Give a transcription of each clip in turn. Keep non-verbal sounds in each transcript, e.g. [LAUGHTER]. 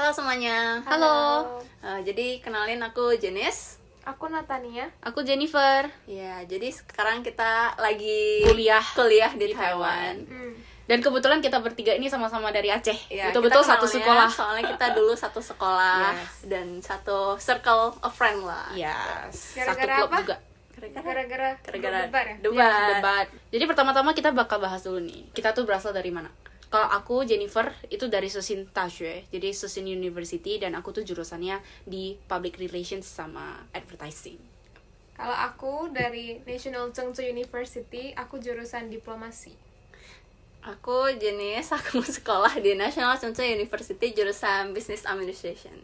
Halo semuanya. Halo. Eh, jadi kenalin aku Jenis. Aku Natania. Aku Jennifer. Ya, jadi sekarang kita lagi Kuliah kuliah di, di Taiwan. Hmm. Dan kebetulan kita bertiga ini sama-sama dari Aceh. Ya, Betul-betul satu sekolah. Soalnya kita dulu satu sekolah Yes. dan satu circle of friend lah. Yes. Satu Gara-gara klub apa? juga. Gara-gara Gara-gara debat ya? debat. Ya, debat. Jadi pertama-tama kita bakal bahas dulu nih. Kita tuh berasal dari mana? Kalau aku Jennifer itu dari Susin Tashue, jadi Susin University dan aku tuh jurusannya di Public Relations sama Advertising. Kalau aku dari National Chengchi University, aku jurusan diplomasi. Aku jenis [LAUGHS] aku sekolah di National Chengchi University jurusan Business Administration.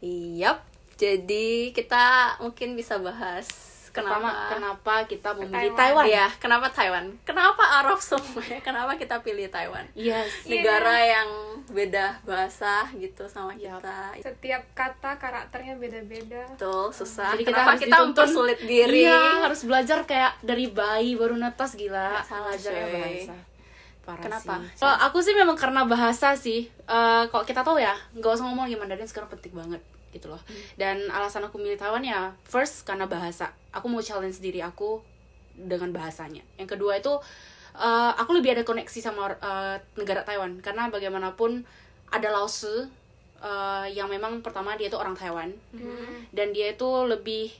Yap. Jadi kita mungkin bisa bahas kenapa kenapa kita memilih Taiwan. Taiwan? Iya, kenapa Taiwan? Kenapa Arab semuanya? Kenapa kita pilih Taiwan? Yes. Iya. Negara yang beda bahasa gitu sama Yap. kita. Setiap kata karakternya beda-beda. Betul, susah. Jadi kita kenapa harus kita dituntun- mempersulit diri? Iya, harus belajar kayak dari bayi baru netas gila. Nggak salah, Belajarnya cuy. bahasa. Parah Kenapa? sih. Kalau aku sih memang karena bahasa sih. Eh kalau kita tahu ya, nggak usah ngomong lagi Mandarin sekarang penting banget gitu loh. Dan alasan aku milih Taiwan ya, first karena bahasa. Aku mau challenge diri aku dengan bahasanya. Yang kedua itu eh, aku lebih ada koneksi sama eh, negara Taiwan. Karena bagaimanapun ada Laosu eh, yang memang pertama dia itu orang Taiwan. Dan dia itu lebih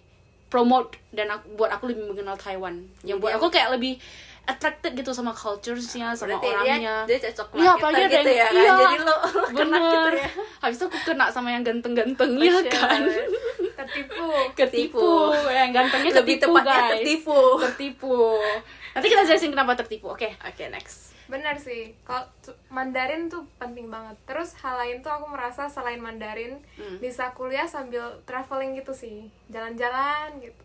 promote dan aku, buat aku lebih mengenal Taiwan. Yang buat aku kayak lebih attracted gitu sama culture-nya sama Berarti orangnya dia, dia cocok Iya, sama apalagi kita ada gitu yang- ya kan? iya, Jadi lo, lo [LAUGHS] kena bener gitu ya. habis itu aku kena sama yang ganteng-ganteng ya Masya kan. [LAUGHS] Tertipu. ketipu yang gantengnya Lebih ketipu tepatnya guys tertipu. tertipu nanti kita jelasin kenapa tertipu oke Oke, next. Benar sih. Kalau Mandarin tuh penting banget. Terus hal lain tuh aku merasa selain Mandarin Hmm. bisa kuliah sambil traveling gitu sih. Jalan-jalan gitu.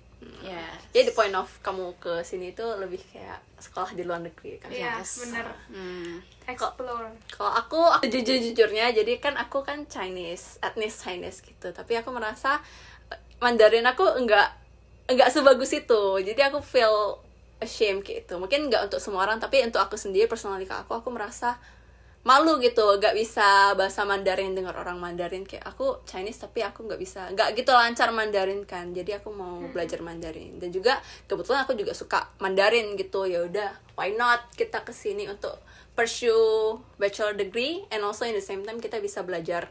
Ya Jadi the point of kamu ke sini itu lebih kayak sekolah di luar negeri kan? Iya, Yes. bener. hmm. Explore. Kalau aku, aku jujur jujurnya, jadi kan aku kan Chinese, etnis Chinese gitu. Tapi aku merasa eh, Mandarin aku enggak enggak sebagus itu. Jadi aku feel ashamed kayak itu. Mungkin enggak untuk semua orang, tapi untuk aku sendiri, personally ke aku, aku merasa malu gitu gak bisa bahasa Mandarin dengar orang Mandarin. Kayak aku Chinese tapi aku nggak bisa nggak gitu lancar Mandarin kan. Jadi aku mau belajar Mandarin. Dan juga kebetulan aku juga suka Mandarin gitu. Ya udah why not kita ke sini untuk pursue bachelor degree and also in the same time kita bisa belajar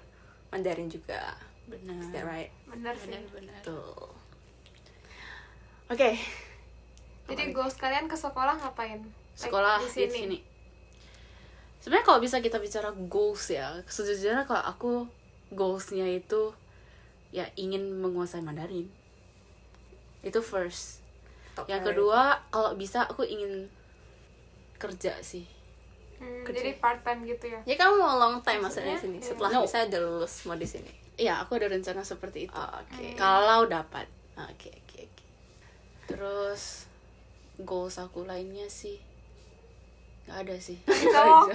Mandarin juga. Benar. Is that right? Bener sih. benar tuh oke. Jadi goals kalian ke sekolah ngapain? Like, sekolah di sini. Sebenarnya kalau bisa kita bicara goals ya, sejujurnya kalau aku goalsnya itu ya ingin menguasai Mandarin. Itu first. Top Yang kedua, kalau bisa aku ingin kerja sih. Hmm, Kerja. jadi part time gitu ya. ya kamu mau long time maksudnya di sini Maksudnya, setelah No. misalnya udah lulus mau di sini Iya, aku ada rencana seperti itu. Oh, oke Kalau dapat. oke oke oke Terus goals aku lainnya sih nggak ada sih. Cowok.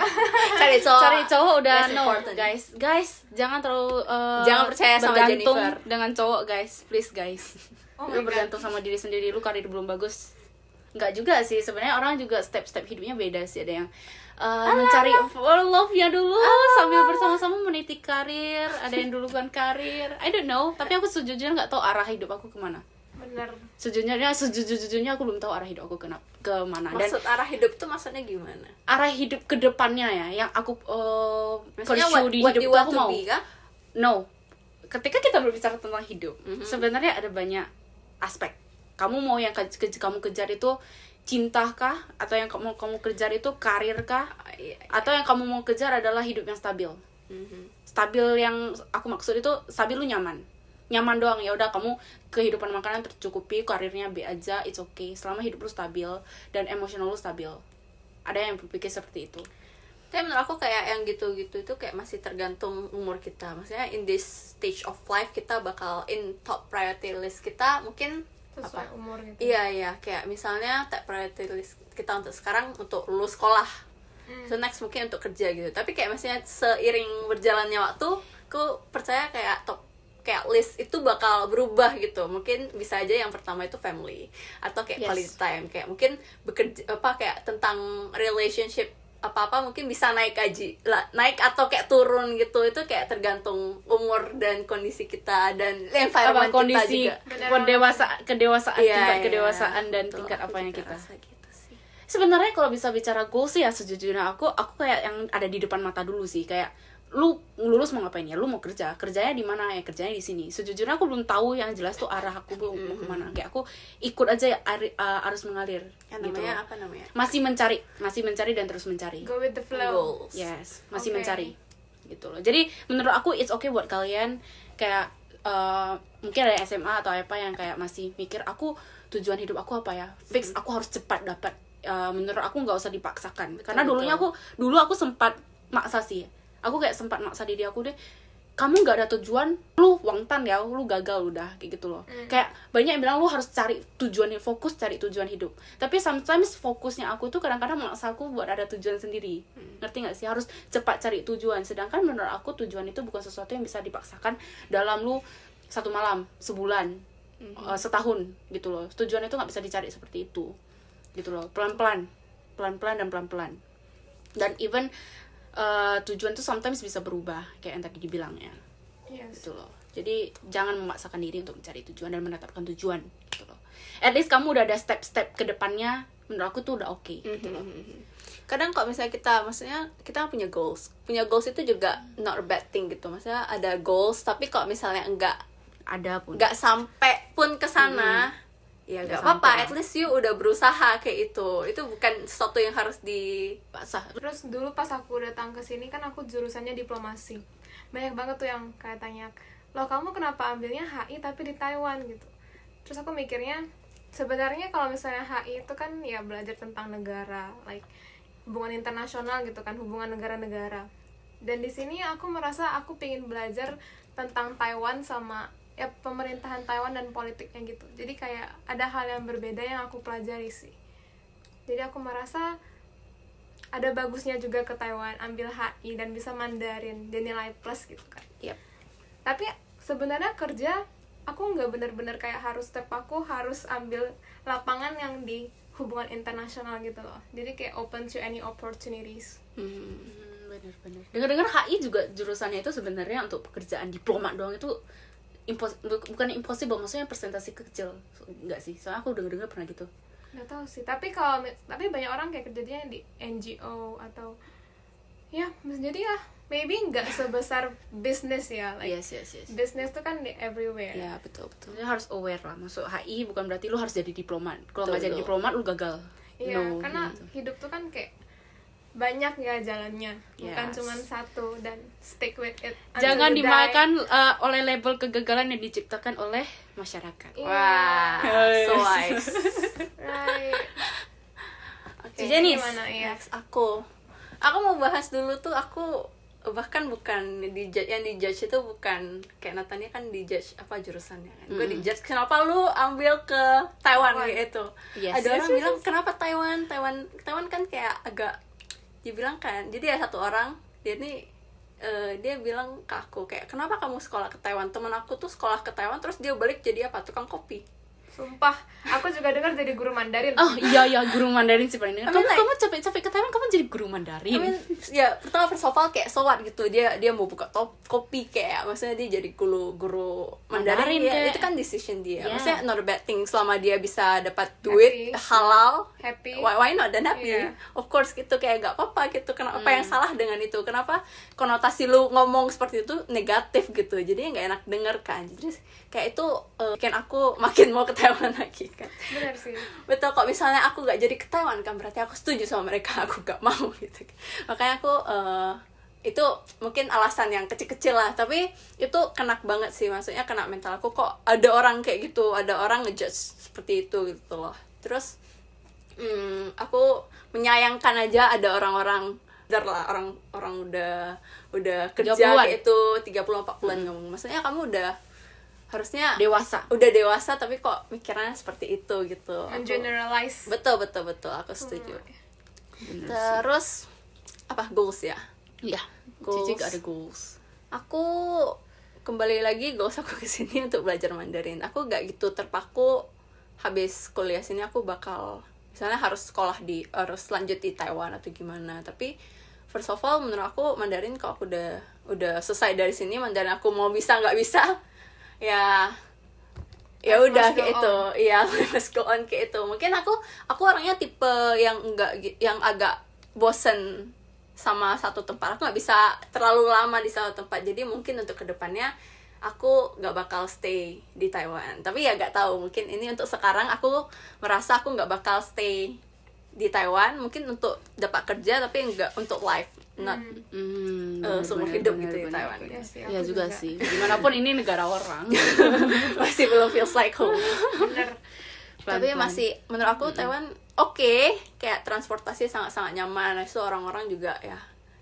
cari cowok [LAUGHS] Cari cowok udah no important. guys. Guys, jangan terlalu uh, Jangan percaya sama bergantung Jennifer. dengan cowok guys, please guys. [LAUGHS] Oh lu my God. bergantung sama diri sendiri lu karir belum bagus. Nggak juga sih, sebenarnya orang juga step-step hidupnya beda sih. Ada yang uh, mencari love-nya dulu sambil bersama-sama meniti karir. Ada yang dulukan karir. I don't know, tapi aku sejujurnya nggak tahu arah hidup aku ke mana. Bener. Sejujurnya, sejujurnya aku belum tahu arah hidup aku kena ke mana. Dan maksud arah hidup tuh maksudnya gimana arah hidup ke depannya ya yang aku uh, Maksudnya pursue what, di what hidup tuh aku mau be kah? no ketika kita berbicara tentang hidup Mhm. sebenarnya ada banyak aspek kamu mau yang ke- ke- kamu kejar itu cinta kah atau yang kamu kamu kejar itu karir kah Oh, iya, iya. atau yang kamu mau kejar adalah hidup yang stabil Mhm. stabil yang aku maksud itu stabil lu nyaman nyaman doang ya udah kamu kehidupan makanan tercukupi karirnya B aja it's okay selama hidup lu stabil dan emosional lu stabil ada yang berpikir seperti itu Tapi menurut aku kayak yang gitu-gitu itu kayak masih tergantung umur kita. Maksudnya in this stage of life kita bakal in top priority list kita mungkin Sesuai apa? umur gitu. Iya iya kayak misalnya top priority list kita untuk sekarang untuk lulus sekolah. Hmm. So next mungkin untuk kerja gitu. Tapi kayak maksudnya seiring berjalannya waktu, aku percaya kayak top kayak list itu bakal berubah gitu mungkin bisa aja yang pertama itu family atau kayak Yes. quality time kayak mungkin bekerja apa kayak tentang relationship apa apa mungkin bisa naik gaji lah naik atau kayak turun gitu itu kayak tergantung umur dan kondisi kita dan apa environment kondisi kita juga Benar pendewasa kedewasaan Iya, tingkat iya. kedewasaan dan Betul, tingkat apa juga kita gitu sih. sebenarnya kalau bisa bicara goals sih ya sejujurnya aku aku kayak yang ada di depan mata dulu sih kayak lu lulus mau ngapain ya lu mau kerja kerjanya di mana ya kerjanya di sini sejujurnya aku belum tahu yang jelas tuh arah aku mau mau ke mana kayak aku ikut aja ya, uh, arus mengalir Ya, gitu namanya apa namanya masih mencari masih mencari dan terus mencari go with the flow Yes, masih Oke. mencari gitu loh. Jadi menurut aku it's okay buat kalian kayak eh, mungkin ada SMA atau apa yang kayak masih mikir aku tujuan hidup aku apa ya? Fix aku harus cepat dapat. Eh, menurut aku nggak usah dipaksakan. Karena betul. dulunya aku dulu aku sempat maksa sih. Aku kayak sempat maksa diri aku deh kamu nggak ada tujuan lu wangtan ya lu gagal udah kayak gitu loh. Kayak banyak yang bilang lu harus cari tujuan fokus cari tujuan hidup. Tapi sometimes fokusnya aku tuh kadang-kadang maksa aku buat ada tujuan sendiri. Ngerti nggak sih? Harus cepat cari tujuan. Sedangkan menurut aku tujuan itu bukan sesuatu yang bisa dipaksakan dalam lu satu malam sebulan eh, setahun gitu loh. Tujuan itu nggak bisa dicari seperti itu gitu loh. Pelan-pelan pelan-pelan dan pelan-pelan. Dan even eh, tujuan tuh sometimes bisa berubah kayak yang tadi dibilangnya yes. Gitu loh. Jadi jangan memaksakan diri untuk mencari tujuan dan menetapkan tujuan gitu loh. At least kamu udah ada step-step ke depannya menurut aku tuh udah oke gitu loh. kadang kalau misalnya kita maksudnya kita punya goals. Punya goals itu juga not a bad thing gitu. Maksudnya ada goals tapi kalau misalnya enggak ada pun. nggak sampai pun ke sana ya Nggak apa-apa at least you udah berusaha kayak itu itu bukan sesuatu yang harus dipaksa Terus dulu pas aku datang ke sini kan aku jurusannya diplomasi. Banyak banget tuh yang kayak tanya, "Loh, kamu kenapa ambilnya HI tapi di Taiwan?" gitu. Terus aku mikirnya sebenarnya kalau misalnya HI itu kan ya belajar tentang negara, like hubungan internasional gitu kan, hubungan negara-negara. Dan di sini aku merasa aku pengen belajar tentang Taiwan sama ya pemerintahan Taiwan dan politiknya gitu. Jadi kayak ada hal yang berbeda yang aku pelajari sih. Jadi aku merasa ada bagusnya juga ke Taiwan ambil HI dan bisa Mandarin dan nilai plus gitu kan Yap. tapi sebenarnya kerja aku nggak bener-bener kayak harus step aku harus ambil lapangan yang di hubungan internasional gitu loh jadi kayak open to any opportunities. Hmm, bener-bener dengar-dengar HI juga jurusannya itu sebenarnya untuk pekerjaan diplomat doang itu impos bu- bukan impossible maksudnya presentasi kecil. Enggak sih soalnya aku dengar-dengar pernah gitu. Nggak tahu sih tapi kalau tapi banyak orang kayak kerjanya di NGO atau ya jadi ya maybe nggak sebesar bisnis ya like yes yes yes. bisnis tuh kan di everywhere. Ya betul betul. Sebenarnya harus aware lah masuk HI bukan berarti lu harus jadi diplomat. Kalau nggak jadi diplomat lu gagal. Iya, No, karena gitu. hidup tuh kan kayak banyak ya jalannya, bukan Yes. cuma satu dan stick with it. jangan dimakan uh, oleh label kegagalan yang diciptakan oleh masyarakat Iya. wah so wise Right. [LAUGHS] oke Jenis. Gimana ya? Next, aku aku mau bahas dulu tuh aku bahkan bukan di yang di judge itu bukan kayak Natania kan di judge apa jurusannya kan gue di judge kenapa lu ambil ke Taiwan Taiwan. gitu Yes. ada Yes, orang bilang kenapa Taiwan Taiwan Taiwan kan kayak agak dibilang kan jadi ada satu orang dia nih eh, dia bilang ke aku kayak kenapa kamu sekolah ke Taiwan? Teman aku tuh sekolah ke Taiwan terus dia balik jadi apa tukang kopi Sumpah, aku juga dengar jadi guru Mandarin. oh iya iya guru Mandarin sih paling I mean, kamu like- kamu capek-capek ke Taiwan kamu jadi guru Mandarin? I mean, ya pertama first of all kayak so what gitu. Dia dia mau buka top kopi kayak maksudnya dia jadi guru guru Mandarin, Mandarin ya, kayak- itu kan decision dia. Yeah. maksudnya not a bad thing. Selama dia bisa dapat duit Happy. halal Happy. why, why not? Dan happy. Yeah. of course gitu kayak gak apa-apa gitu. Kenapa apa yang Hmm. salah dengan itu? Kenapa konotasi lu ngomong seperti itu negatif gitu? Jadi nggak enak denger kan? Jadi kayak itu eh, bikin aku makin mau ke Taiwan lagi kan? Benar sih. betul kok misalnya aku gak jadi ke Taiwan kan? Berarti aku setuju sama mereka [LAUGHS] aku gak mau gitu. Makanya aku eh, itu mungkin alasan yang kecil-kecil lah tapi itu kena banget sih. Maksudnya kena mental aku kok ada orang kayak gitu ada orang ngejudge seperti itu gitu loh. Terus hmm, aku menyayangkan aja ada orang-orang dar lah orang orang udah udah kerja 30-an. kayak itu 30 40 bulan ngomong. Maksudnya kamu udah harusnya dewasa. Udah dewasa tapi kok mikirnya seperti itu gitu. Aku- Generalize. betul betul betul. Aku setuju. Bener sih. terus apa? Goals ya? Iya, Goals. Cici gak ada goals. aku kembali lagi goals aku ke sini [LAUGHS] untuk belajar Mandarin. Aku gak gitu terpaku habis kuliah sini aku bakal misalnya harus sekolah di harus lanjut di Taiwan atau gimana. Tapi first of all menurut aku Mandarin kalau aku udah udah selesai dari sini Mandarin aku mau bisa nggak bisa ya. Ya udah kayak itu iya [LAUGHS] must go on kayak itu. Mungkin aku aku orangnya tipe yang enggak yang agak bosen sama satu tempat. Aku nggak bisa terlalu lama di satu tempat. Jadi mungkin untuk ke depannya aku nggak bakal stay di Taiwan. Tapi ya nggak tahu mungkin ini untuk sekarang aku merasa aku nggak bakal stay di Taiwan. Mungkin untuk dapat kerja tapi nggak untuk life. Not Hmm, Eh, seumur bener, hidup bener, gitu di bener, Taiwan. bener. Iya sih, Iya aku juga, juga. sih. Gimana pun ini negara orang. [LAUGHS] masih belum feels like home bener tapi Pelan-pelan. masih menurut aku Taiwan oke kayak transportasi sangat-sangat nyaman itu orang-orang juga ya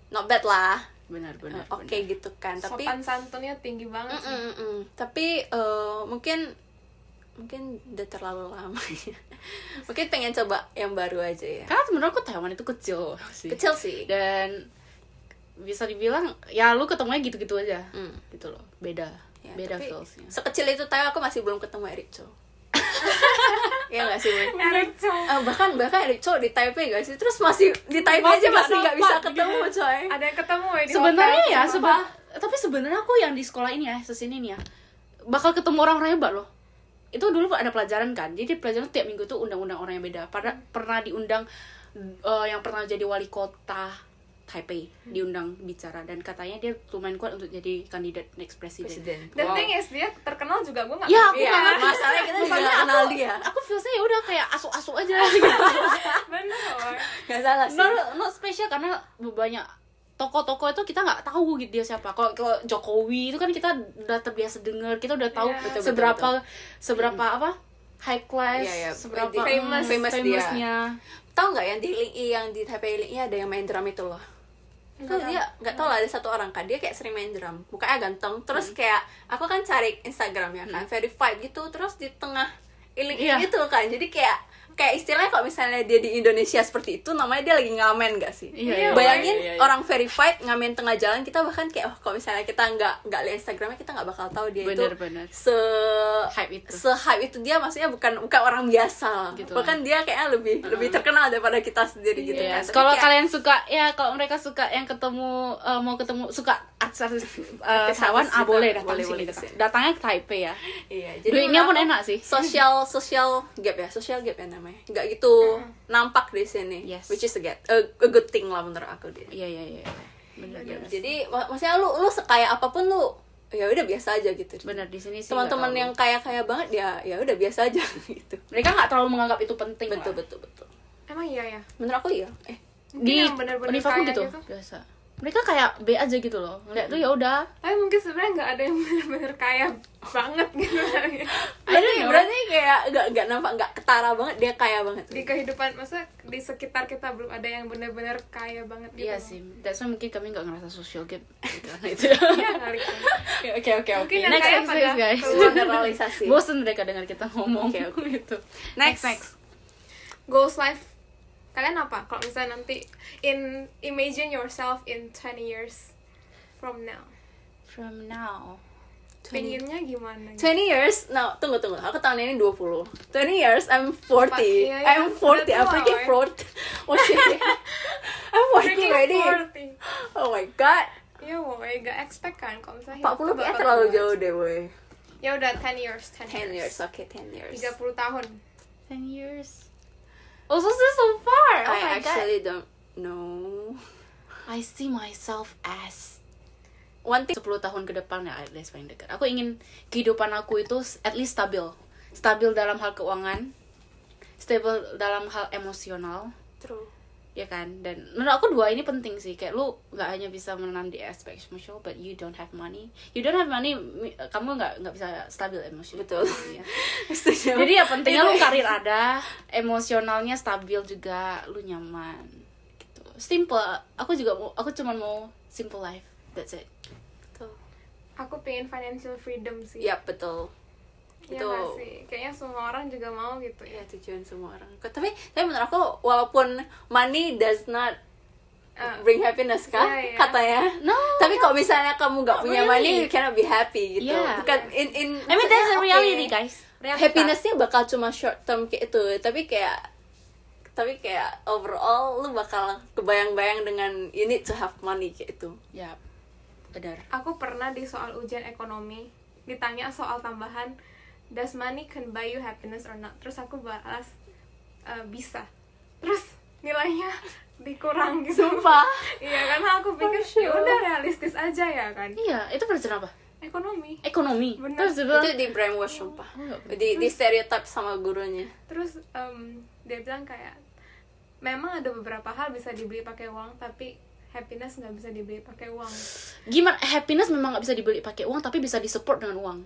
not bad lah Benar, Eh, benar. oke benar. gitu kan tapi sopan santunnya tinggi banget sih Mm-mm-mm. tapi eh, mungkin mungkin udah terlalu lama ya. [LAUGHS] mungkin pengen coba yang baru aja ya Karena menurut aku Taiwan itu kecil sih. kecil sih Dan bisa dibilang ya lu ketemunya gitu-gitu aja. Hmm. Gitu loh. Beda. Ya, Beda tapi feelsnya. sekecil itu Taiwan aku masih belum ketemu Eric Cho [LAUGHS] ya nggak sih Wei? Eric Cho. Eh, bahkan bahkan Eric Cho di Taipei gak sih terus masih di Taipei Masih aja masih nggak bisa ketemu coy ada yang ketemu ya di Sebenarnya ya, seben tapi sebenarnya aku yang di sekolah ini ya, sesini nih ya, bakal ketemu orang-orang hebat loh. Itu dulu ada pelajaran kan, jadi pelajaran tiap minggu tuh undang-undang orang yang beda. Pada pernah diundang eh, yang pernah jadi wali kota Taipei diundang bicara dan katanya dia lumayan kuat untuk jadi kandidat next presiden. Presiden. The Wow. thing is dia terkenal juga gue gak Ya, aku nggak ngerti. masalahnya kita juga nggak aku- kenal dia. Aku feelsnya ya udah kayak asu-asu aja [LAUGHS] gitu. bener loh nggak salah sih not, not special karena banyak tokoh-tokoh itu kita nggak tahu gitu dia siapa. Kalau kalau Jokowi itu kan kita udah terbiasa dengar, kita udah tahu Iya. Betul, betul, seberapa seberapa apa high class, Iya, iya. seberapa famous. famous dia. famousnya. tahu nggak yang di Linyi yang di Taipei Linyi ada yang main drum itu loh Tuh dia nggak tahu lah ada satu orang kan dia kayak sering main drum. Mukanya ganteng. Terus kayak aku kan cari Instagram ya kan verified gitu. Terus di tengah iling Iya. gitu kan. Jadi kayak kayak istilahnya kalau misalnya dia di Indonesia seperti itu namanya dia lagi ngamen gak sih Iya, iya, bayangin iya, iya. orang verified ngamen tengah jalan kita bahkan kayak oh kalau misalnya kita nggak nggak lihat Instagramnya kita nggak bakal tahu dia itu Bener-bener. se Hype itu. se hype itu dia maksudnya bukan bukan orang biasa Gitu bahkan dia kayaknya lebih lebih terkenal daripada kita sendiri gitu Iya, kan kalau kalian suka ya kalau mereka suka yang ketemu eh, mau ketemu suka artis-artis uh, Taiwan ah gitu. boleh datang Boleh, sini boleh datang. ke sini. datangnya ke Taipei ya Iya, Duitnya menurut pun aku enak sih. Social social gap ya, social gap ya namanya. Nggak gitu nampak di sini. Yes. Which is a get a, a good thing lah menurut aku dia. iya iya iya bener Ya, bener Jadi mak- maksudnya lu lu sekaya apa pun lu ya udah biasa aja gitu. bener di sini sih Teman-teman yang kaya-kaya banget ya ya udah biasa aja [LAUGHS] gitu. mereka nggak terlalu menganggap itu penting Betul lah. betul betul. emang iya ya Menurut aku iya. Eh, Mungkin di univ aku kaya gitu, gitu. biasa mereka kayak B aja gitu loh. Ngeliat tuh ya udah. Tapi mungkin sebenarnya nggak ada yang bener-bener kaya banget gitu. [LAUGHS] Berarti know. berarti kayak nggak nggak nampak nggak ketara banget dia kaya banget. di kehidupan masa di sekitar kita belum ada yang bener-bener kaya banget gitu. Iya sih. That's why mungkin kami nggak ngerasa social gap. [LAUGHS] Gitu itu [LAUGHS] iya kali. kan oke oke oke. Next kaya next guys. keluar Generalisasi. bosen mereka dengar kita ngomong Oke, oke. gitu. Next. next goals life kalian apa kalau misalnya nanti in imagine yourself in 20 years from now from now pengennya gimana 20 years, no, tunggu tunggu. Aku tahun ini 20. 20 years, I'm 40. Iya, iya. I'm 40. I'm freaking woy. 40. [LAUGHS] Oh shit. I'm 40 Freaking already. 40. Oh my god. Iya, woy, gak expect kan kalau misalnya 40 hidup tuh kayak terlalu jauh deh, woi. Ya udah 10 years, 10, 10 years, oke, 10 years. 30 tahun. 10 years oh so so so far. Oh I my god. actually don't know. I see myself as One thing 10 tahun ke depan ya at least paling dekat. Aku ingin kehidupan aku itu at least stabil. Stabil dalam hal keuangan stabil dalam hal emosional. True. Ya kan dan menurut aku dua ini penting sih kayak lu nggak hanya bisa menanam di aspek emosional but you don't have money you don't have money kamu nggak nggak bisa stabil emosional Betul. [LAUGHS] ya. Jadi ya pentingnya lu karir ada emosionalnya stabil juga lu nyaman gitu simple aku juga mau aku cuma mau simple life that's it Betul. Aku pengen financial freedom sih. Ya, betul. Iya itu sih? Kayaknya semua orang juga mau gitu ya. ya tujuan semua orang. Tapi tapi menurut aku walaupun money does not Eh, bring happiness kan Iya, iya. katanya. No, Tapi kalau misalnya kamu nggak punya really. money, you cannot be happy gitu. Yeah. Bukan in in. I mean that's the reality guys Realita. Happinessnya bakal cuma short term kayak itu, tapi kayak tapi kayak overall lu bakal kebayang-bayang dengan you need to have money kayak itu ya benar aku pernah di soal ujian ekonomi ditanya soal tambahan does money can buy you happiness or not? Terus aku balas "Eh, bisa. Terus nilainya [LAUGHS] dikurang gitu. Sumpah? [LAUGHS] iya karena aku pikir sure. ya udah realistis aja ya kan. Iya itu pelajaran apa? Ekonomi. Ekonomi. Benar. terus dia bilang, itu di brainwash sumpah. Oh, di di stereotype sama gurunya. Terus em, dia bilang kayak memang ada beberapa hal bisa dibeli pakai uang tapi happiness nggak bisa dibeli pakai uang. Gimana happiness memang nggak bisa dibeli pakai uang tapi bisa disupport dengan uang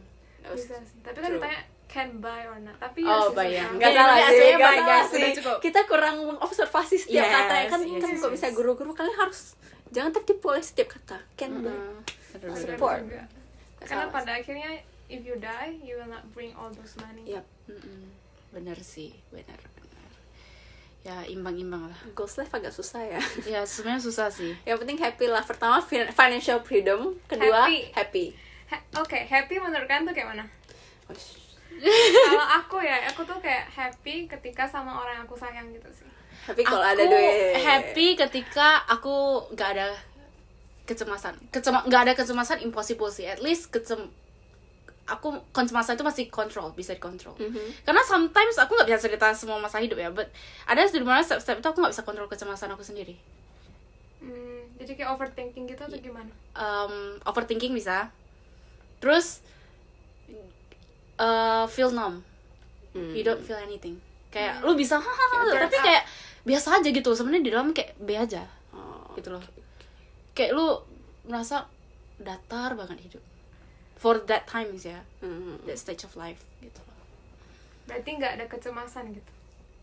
bisa sih tapi kan True. ditanya can buy or not tapi Oh, ya buy ya. Nggak salah sih, nggak buy, salah guys. sih. Udah cukup. Kita kurang mengobservasi setiap Yes, kata ya kan yes, kan yes, kalau yes. misalnya guru-guru kalian harus jangan tertipu oleh setiap kata. Can buy. Benar, benar. Benar Support. karena salah pada akhirnya if you die you will not bring all those money Yap. Mm-mm. benar sih benar benar ya imbang-imbang lah Goals life agak susah ya. ya sebenarnya susah sih Yang penting happy lah. Pertama fin- financial freedom, kedua Happy. happy. Oke happy menurut kalian tuh kayak mana? [LAUGHS] Kalau aku ya aku tuh kayak happy ketika sama orang yang aku sayang gitu sih. Happy kalau ada Aku duit. happy ketika aku nggak ada kecemasan. Kecema nggak ada kecemasan impossible sih. At least kecem aku kecemasan itu masih kontrol bisa dikontrol. Mhm. karena sometimes aku nggak bisa cerita semua masa hidup ya but ada di mana step-step itu aku nggak bisa kontrol kecemasan aku sendiri. Hmm, jadi kayak overthinking gitu atau gimana? um, overthinking bisa terus uh, feel numb. Hmm. you don't feel anything. Kayak lu bisa hahaha Kayak tapi burn kayak biasa aja gitu. Sebenarnya di dalam kayak B aja. Oh. gitu loh. kayak lu merasa datar banget hidup. For that times ya. Mhm. that stage of life gitu loh. Berarti nggak ada kecemasan gitu?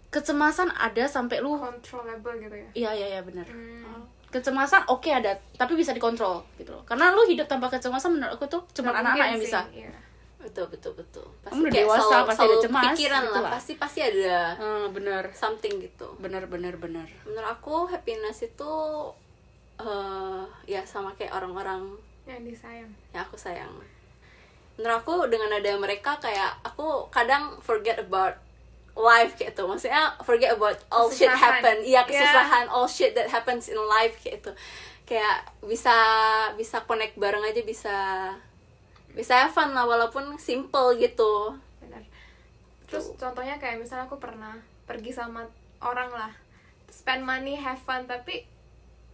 Kecemasan ada sampai lu controllable gitu ya? Iya iya iya benar Hmm. Kecemasan oke ada tapi bisa dikontrol gitu loh karena lu hidup tanpa kecemasan menurut aku tuh cuma anak-anak yang sih, bisa iya. Betul betul betul. Pasti Kamu udah kayak dewasa, selalu, pasti ada selalu cemas, pikiran gitu lah. lah. Pasti pasti ada Hmm, bener something gitu. bener bener bener Menurut aku happiness itu eh ya sama kayak orang-orang yang disayang yang aku sayang. Menurut aku dengan ada mereka kayak aku kadang forget about life kayak itu. Maksudnya forget about all shit Kesusahan. happen. Iya Yeah. kesusahan, all shit that happens in life kayak itu. Kayak bisa bisa connect bareng aja bisa bisa have fun lah walaupun simple gitu. benar terus contohnya kayak misalnya aku pernah pergi sama orang lah spend money have fun tapi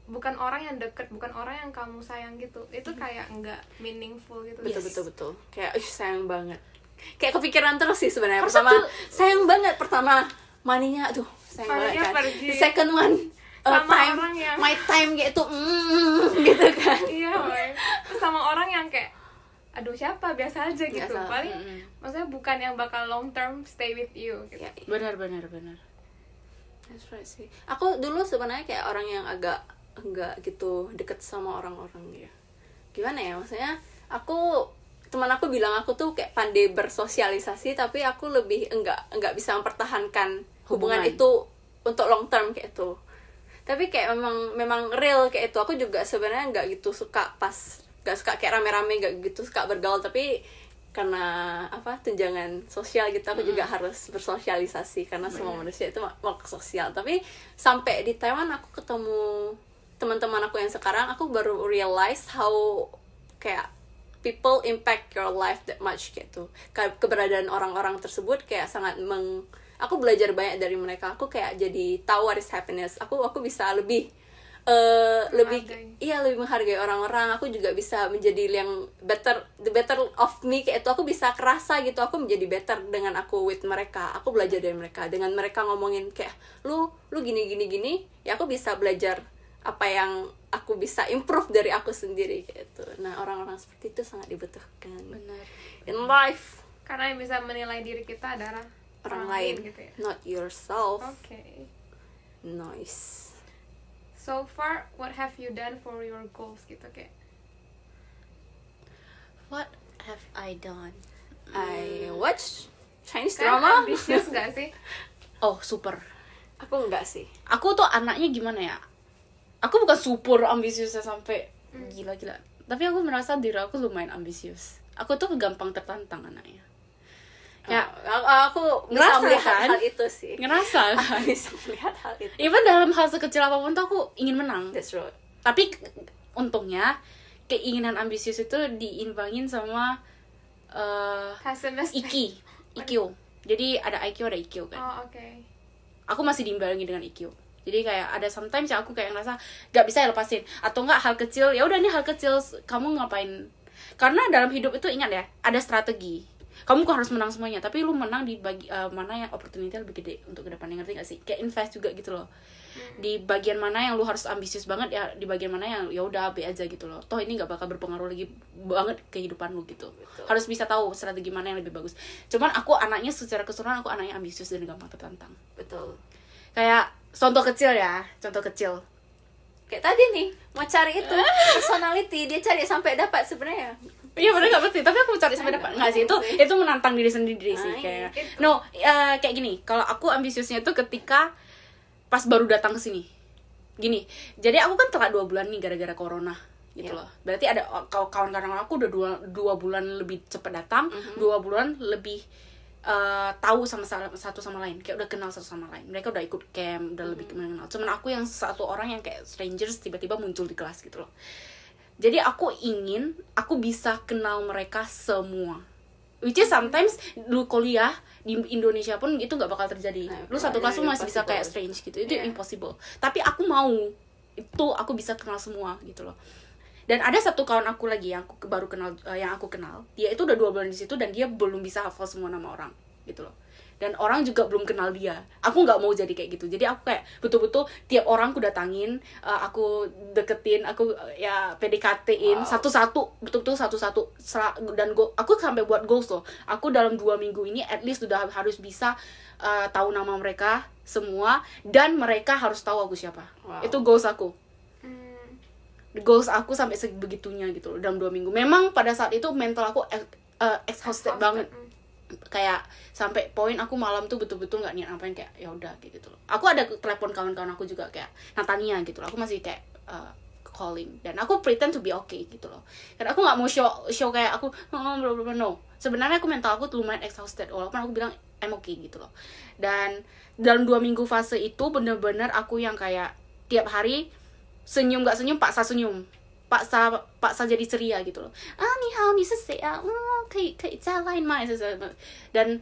bukan orang yang deket bukan orang yang kamu sayang gitu itu kayak nggak meaningful gitu betul Yes. betul betul kayak sayang banget kayak kepikiran terus sih sebenarnya. Pertama tuh- sayang banget. Pertama maninya aduh sayang banget kan. pergi. The second one uh, Sama time orang yang- my time kayak itu mm, [LAUGHS] gitu kan. Iya woy. terus sama orang yang kayak aduh siapa? Biasa aja gitu. Biasa, paling mm-mm. maksudnya bukan yang bakal long term stay with you gitu. Ya bener bener bener that's right sih. Aku dulu sebenarnya kayak orang yang agak enggak gitu deket sama orang-orang ya. Gimana ya? Maksudnya aku teman aku bilang aku tuh kayak pandai bersosialisasi tapi aku lebih enggak enggak bisa mempertahankan hubungan, Hubungan. itu untuk long term kayak itu. Tapi kayak memang memang real kayak itu. Aku juga sebenarnya nggak gitu suka pas nggak suka kayak rame-rame nggak gitu suka bergaul. Tapi karena apa tunjangan sosial gitu aku juga harus bersosialisasi karena semua manusia itu mak- makhluk sosial. Tapi sampai di Taiwan aku ketemu teman-teman aku yang sekarang aku baru realize how kayak people impact your life that much gitu Ke- keberadaan orang-orang tersebut kayak sangat meng aku belajar banyak dari mereka. Aku kayak jadi tahu what is happiness. Aku aku bisa lebih eh lebih iya lebih menghargai orang-orang. Aku juga bisa menjadi yang better the better of me kayak itu aku bisa kerasa gitu. Aku menjadi better dengan aku with mereka. Aku belajar dari mereka. Dengan mereka ngomongin kayak lu lu gini gini gini ya aku bisa belajar apa yang aku bisa improve dari aku sendiri kayak itu nah orang-orang seperti itu sangat dibutuhkan. Bener in life. Karena yang bisa menilai diri kita adalah orang lain gitu ya? not yourself. Oke. Nice. So far what have you done for your goals gitu kayak? What have I done? I watch Chinese kan drama. ambisius gak sih? [LAUGHS] Oh super. Aku enggak sih. Aku tuh anaknya gimana ya aku bukan super ambisiusnya sampai gila-gila. Tapi aku merasa diri aku lumayan ambisius. Aku tuh gampang tertantang anaknya. Ya. aku, aku bisa Ngerasa melihat kan? hal itu sih. Ngerasa [LAUGHS] Aku kan bisa melihat hal itu. Even dalam hal sekecil apa pun tuh aku ingin menang. That's right. Tapi untungnya keinginan ambisius itu diimbangin sama eh pesimis IQ jadi ada IQ ada IQ kan. Oh oke. Aku masih diimbangi dengan IQ jadi kayak ada sometimes ya aku kayak ngerasa gak bisa ya lepasin. Atau enggak hal kecil ya udah ini hal kecil kamu ngapain? Karena dalam hidup itu ingat ya ada strategi. Kamu bukan harus menang semuanya tapi lu menang di bagi eh, mana yang opportunity lebih gede untuk ke depannya ngerti gak sih? Kayak invest juga gitu loh. Di bagian mana yang lu harus ambisius banget ya di bagian mana yang ya udah be aja gitu loh. Toh ini gak bakal berpengaruh lagi banget kehidupan lu gitu. Betul. harus bisa tahu strategi mana yang lebih bagus. Cuman aku anaknya secara keseluruhan aku anaknya ambisius dan gampang tertantang. Betul. Kayak contoh kecil ya contoh kecil. Kayak tadi nih mau cari itu personality dia cari sampai dapat sebenarnya. Iya bener gak berarti. Tapi aku cari sampai dapat. Nggak sih itu itu menantang diri sendiri sih Ah, kayak itu. no eh, kayak gini kalau aku ambisiusnya itu ketika pas baru datang ke sini. Gini jadi aku kan telat dua bulan nih gara-gara corona gitu Iya. loh. Berarti ada kalau kawan-kawan aku udah dua, dua bulan lebih cepat datang dua bulan lebih eh, tahu sama sa- satu sama lain kayak udah kenal satu sama lain. Mereka udah ikut camp udah lebih mengenal. Cuman aku yang satu orang yang kayak strangers tiba-tiba muncul di kelas gitu loh. Jadi aku ingin aku bisa kenal mereka semua. Which is sometimes lu kuliah di Indonesia pun itu nggak bakal terjadi. Nah, lu satu kelas lu masih bisa kayak strange gitu. Itu Yeah. impossible. Tapi aku mau. Itu aku bisa kenal semua gitu loh dan ada satu kawan aku lagi yang aku baru kenal eh, yang aku kenal. Dia itu udah dua bulan di situ dan dia belum bisa hafal semua nama orang gitu loh. Dan orang juga belum kenal dia. Aku nggak mau jadi kayak gitu. Jadi aku kayak betul-betul tiap orang aku datangin eh, aku deketin aku eh, ya PDKT-in Wow. satu-satu betul-betul satu-satu. Dan go, aku sampai buat goals loh. Aku dalam dua minggu ini at least udah harus bisa eh, tahu nama mereka semua dan mereka harus tahu aku siapa. Wow. itu goals aku goals aku sampai sebegitunya gitu loh dalam dua minggu. Memang pada saat itu mental aku ex- eh, exhausted banget. Hmm. kayak sampai poin aku malam tuh betul-betul nggak niat ngapain kayak ya udah kayak gitu loh. Aku ada telepon kawan-kawan aku juga kayak Natania gitu loh. Aku masih kayak uh, calling. Dan aku pretend to be okay gitu loh. Karena aku nggak mau show show kayak aku oh, bla bla bla. No. Sebenarnya aku mental aku tuh lumayan exhausted walaupun aku bilang I'm okay gitu loh. Dan dalam dua minggu fase itu bener-bener aku yang kayak tiap hari senyum gak senyum paksa senyum. Paksa paksa jadi ceria gitu loh. Ah nih hao ni sesek ah. Oh kai kai lain mah dan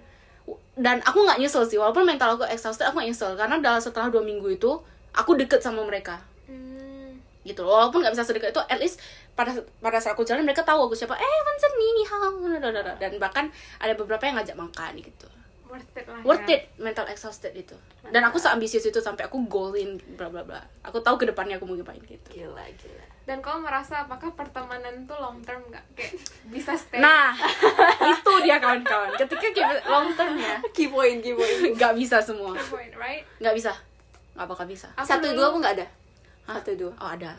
dan aku nggak nyesel sih. Walaupun mental aku exhausted aku gak nyesel. Karena dalam setelah dua minggu itu aku deket sama mereka. Hmm. gitu loh. Walaupun nggak bisa sedekat itu at least pada pada saat aku jalan mereka tahu aku siapa. Eh Wansen ni ni hao. Dan bahkan ada beberapa yang ngajak makan gitu worth it lah worth ya. it mental exhausted itu dan aku seambisius itu sampai aku goalin bla bla bla. Aku tahu ke depannya aku mau ngapain gitu. Gila gila. Dan kau merasa apakah pertemanan tuh long term nggak? Kayak bisa stay? Nah itu dia kawan-kawan. Ketika long term ya key point key point. nggak bisa semua. Point right? Nggak bisa. Nggak bakal bisa. Aku satu dulu- dua pun nggak ada? Hah? satu dua. Oh ada.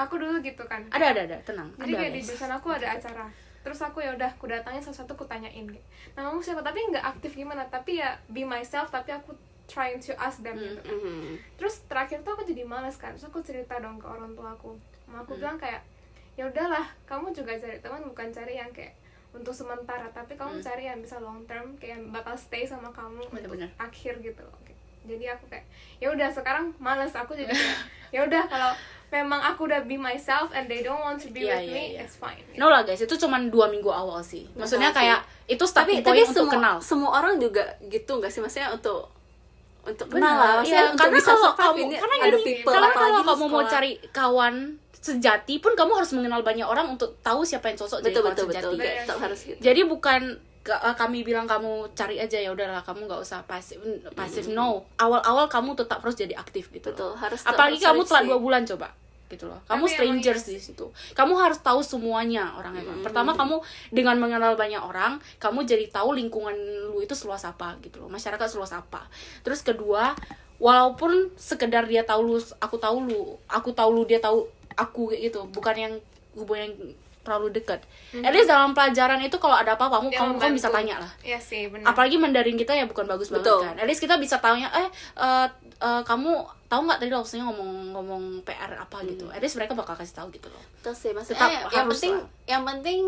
Aku dulu gitu kan. Ada ada ada. Tenang. Jadi ada kayak di guys. jurusan aku ada acara terus aku ya udah aku datangin satu-satu aku tanyain. Kayak namamu siapa? Tapi nggak aktif gimana tapi ya be myself tapi aku trying to ask them gitu kan. Mhm. terus terakhir tuh aku jadi malas kan terus aku cerita dong ke orang tua aku. Mama aku bilang kayak ya udahlah kamu juga cari teman bukan cari yang kayak untuk sementara tapi kamu cari yang bisa long term kayak yang bakal stay sama kamu untuk Hmm. Bener-bener. akhir gitu loh. Jadi aku kayak ya udah sekarang malas aku jadi [LAUGHS] kayak ya udah kalau memang aku udah be myself and they don't want to be Iya, with iya, me iya. it's fine no lah guys itu cuma dua minggu awal sih. Maksudnya sih. kayak itu tapi starting tapi point untuk semua kenal. semua orang juga gitu nggak sih? Maksudnya untuk untuk Benar, kenal lah maksudnya iya, untuk karena bisa kalau kamu ini karena ada gini, people karena apalagi kalau kamu mau cari kawan sejati pun kamu harus mengenal banyak orang untuk tahu siapa yang cocok jadi betul kawan betul sejati. betul sih. harus gitu. Jadi bukan ka- eh, kami bilang kamu cari aja ya udahlah kamu nggak usah pasif pasif no. Awal-awal kamu tetap harus jadi aktif gitu loh. betul harus tetap apalagi kamu telah dua bulan coba gitu loh. Kamu Tapi strangers iya di situ. Kamu harus tahu semuanya orang emang. Pertama kamu dengan mengenal banyak orang kamu jadi tahu lingkungan lu itu seluas apa gitu loh. Masyarakat seluas apa. Terus kedua walaupun sekedar dia tahu lu aku tahu lu aku tahu lu dia tahu aku kayak gitu. Bukan yang hubungan yang terlalu dekat. At least dalam pelajaran itu kalau ada apa-apa kamu kamu, kamu bisa tanya lah Iya sih benar. Apalagi Mandarin kita ya bukan bagus banget Betul. kan. At least kita bisa tanya eh eh, eh, kamu tahu nggak tadi maksudnya ngomong ngomong PR apa gitu. At least mereka bakal kasih tahu gitu loh. Terus sih maksudnya Tetap yang harus penting lah. yang penting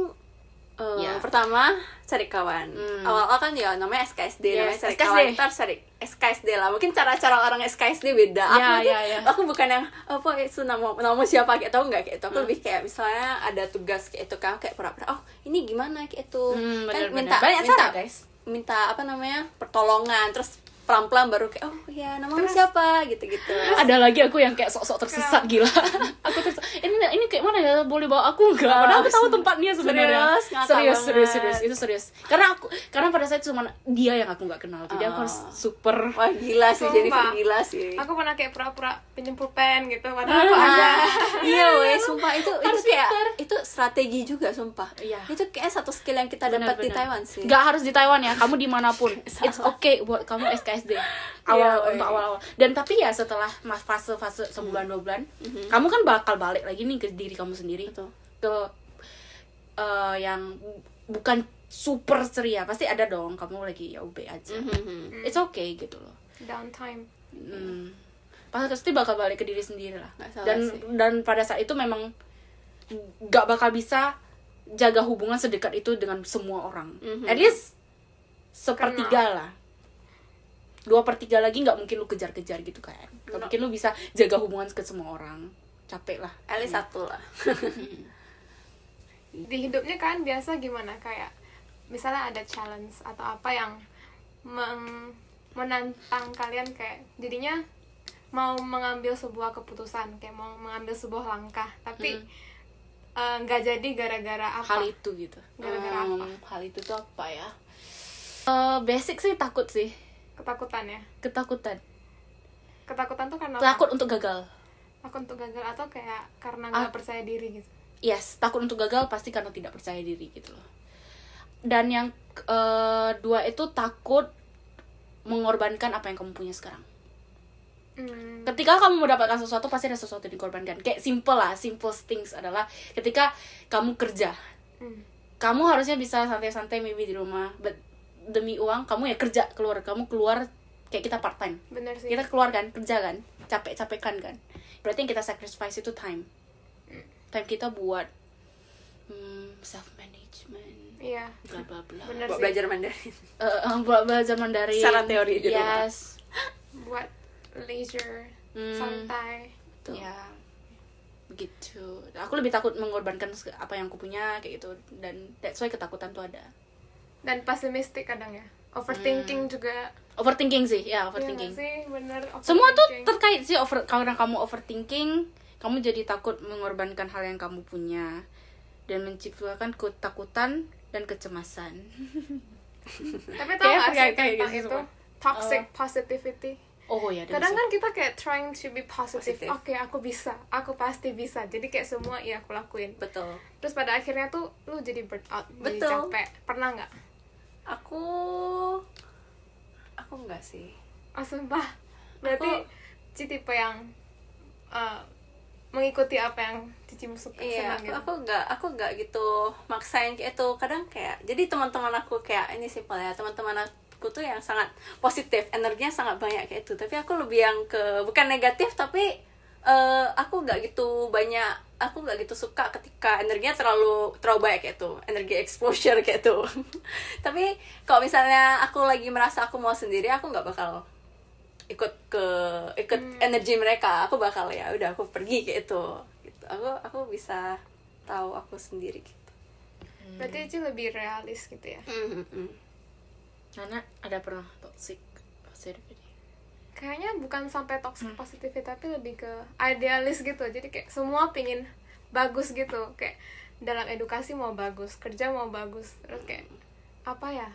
Eh, Ya. pertama cari kawan Hmm. awal-awal kan ya namanya SKSD namanya Yes, cari SKSD. kawan ntar cari SKSD lah mungkin cara-cara orang SKSD beda Ya, aku tuh ya, ya. aku bukan yang apa itu nama nama siapa kayak tau nggak kayak itu Hmm. aku lebih kayak misalnya ada tugas kayak itu kan kayak pura-pura oh ini gimana kayak itu Hmm, kan bener-bener. minta Banyak minta cara, guys. minta apa namanya pertolongan terus pelan-pelan baru kayak oh ya namamu siapa? Gitu-gitu. Ada lagi aku yang kayak sok-sok tersesat gila. [LAUGHS] Aku tersesat mana ya? Boleh bawa aku nggak? Padahal aku tahu tempatnya sebenarnya. Serius? Serius serius serius. Itu serius. Karena aku karena pada saat itu cuma dia yang aku nggak kenal. Jadi aku harus super wah gila sih Sumpah. Jennifer gila sih. Aku pernah kayak pura-pura pinjem pulpen gitu padahal aku Ah, ada. Iya [LAUGHS] weh sumpah. Itu itu Harus kayak itu strategi juga sumpah. Iya. itu kayak satu skill yang kita dapat di. Taiwan sih. Nggak harus di Taiwan ya, kamu di mana pun. [LAUGHS] It's okay buat kamu SKSD awal Iya, untuk awal-awal. Dan tapi ya setelah fase-fase sebulan dua bulan, kamu kan bakal balik lagi nih ke diri kamu sendiri, Betul. ke eh, yang bukan super ceria. Pasti ada dong, kamu lagi ya ube aja. Mhm. It's okay gitu loh. downtime Hmm. Pasti bakal balik ke diri sendiri lah. Dan sih. dan pada saat itu memang nggak bakal bisa jaga hubungan sedekat itu dengan semua orang. Mhm. At least sepertiga lah. Dua per tiga lagi nggak mungkin lu kejar-kejar gitu kan. Nggak mungkin lu bisa jaga hubungan ke semua orang. Capek lah. at least satu lah [LAUGHS] di hidupnya kan biasa gimana kayak misalnya ada challenge atau apa yang meng- menantang kalian kayak jadinya mau mengambil sebuah keputusan kayak mau mengambil sebuah langkah tapi eh, nggak jadi gara-gara apa Hal itu gitu. Gara-gara apa? Hmm, Hal itu tuh apa ya? Eh, basic sih takut sih. ketakutan ya Ketakutan. ketakutan tuh karena Takut apa? untuk gagal. Takut untuk gagal atau kayak karena Ah. nggak percaya diri gitu? Yes takut untuk gagal pasti karena tidak percaya diri gitu loh. Dan yang dua itu takut mengorbankan apa yang kamu punya sekarang. Hmm, ketika kamu mendapatkan sesuatu pasti ada sesuatu yang dikorbankan. Kayak simple lah simple things adalah ketika kamu kerja. Hmm. kamu harusnya bisa santai-santai maybe di rumah but demi uang kamu ya kerja keluar. Kamu keluar kayak kita part time bener sih. Kita keluar kan kerja kan capek-capekan kan berarti yang kita sacrifice itu time. Time kita buat hmm, self management iya. bla bla bla. Bener buat sih. belajar Mandarin. Eh, eh, buat belajar Mandarin. Secara teori di rumah. yes. Buat leisure Hmm. santai. Betul. ya begitu aku lebih takut mengorbankan apa yang aku punya kayak gitu. Dan that's why ketakutan tuh ada. Dan pesimistik kadang ya overthinking juga. Overthinking sih ya overthinking. Nggak sih? Bener semua tuh terkait sih over karena kamu overthinking kamu jadi takut mengorbankan hal yang kamu punya dan menciptakan ketakutan dan kecemasan. [LAUGHS] Tapi tau Kayak- gak sih kayak- kayak tentang gitu. itu? Semua. toxic positivity. Oh ya kadang kan kita kayak trying to be positive. Positif. oke aku bisa. Aku pasti bisa. Jadi kayak semua iya aku lakuin. Betul. Terus pada akhirnya tuh lu jadi burn out jadi Betul. capek. Pernah nggak aku aku enggak sih oh sumpah berarti Aku- tipe yang uh, mengikuti apa yang Cici suka Iya, senang aku, gitu aku nggak aku nggak gitu maksain kayak itu. Kadang kayak jadi teman-teman aku kayak ini simpel ya, teman-teman aku tuh yang sangat positif, energinya sangat banyak kayak itu. Tapi aku lebih yang ke bukan negatif tapi eh, aku nggak gitu banyak aku nggak gitu suka ketika energinya terlalu terlalu banyak kayak itu energi exposure kayak itu [LAUGHS] tapi kalau misalnya aku lagi merasa aku mau sendiri aku nggak bakal ikut ke ikut energi mereka. Aku bakal ya udah aku pergi kayak itu gitu. Aku aku bisa tahu aku sendiri gitu. Berarti Cici lebih realis gitu ya? Nana ada pernah toxic kayaknya bukan sampai toxic positivity tapi lebih ke idealis gitu. Jadi kayak semua pingin bagus gitu. Kayak dalam edukasi mau bagus kerja mau bagus terus kayak apa ya?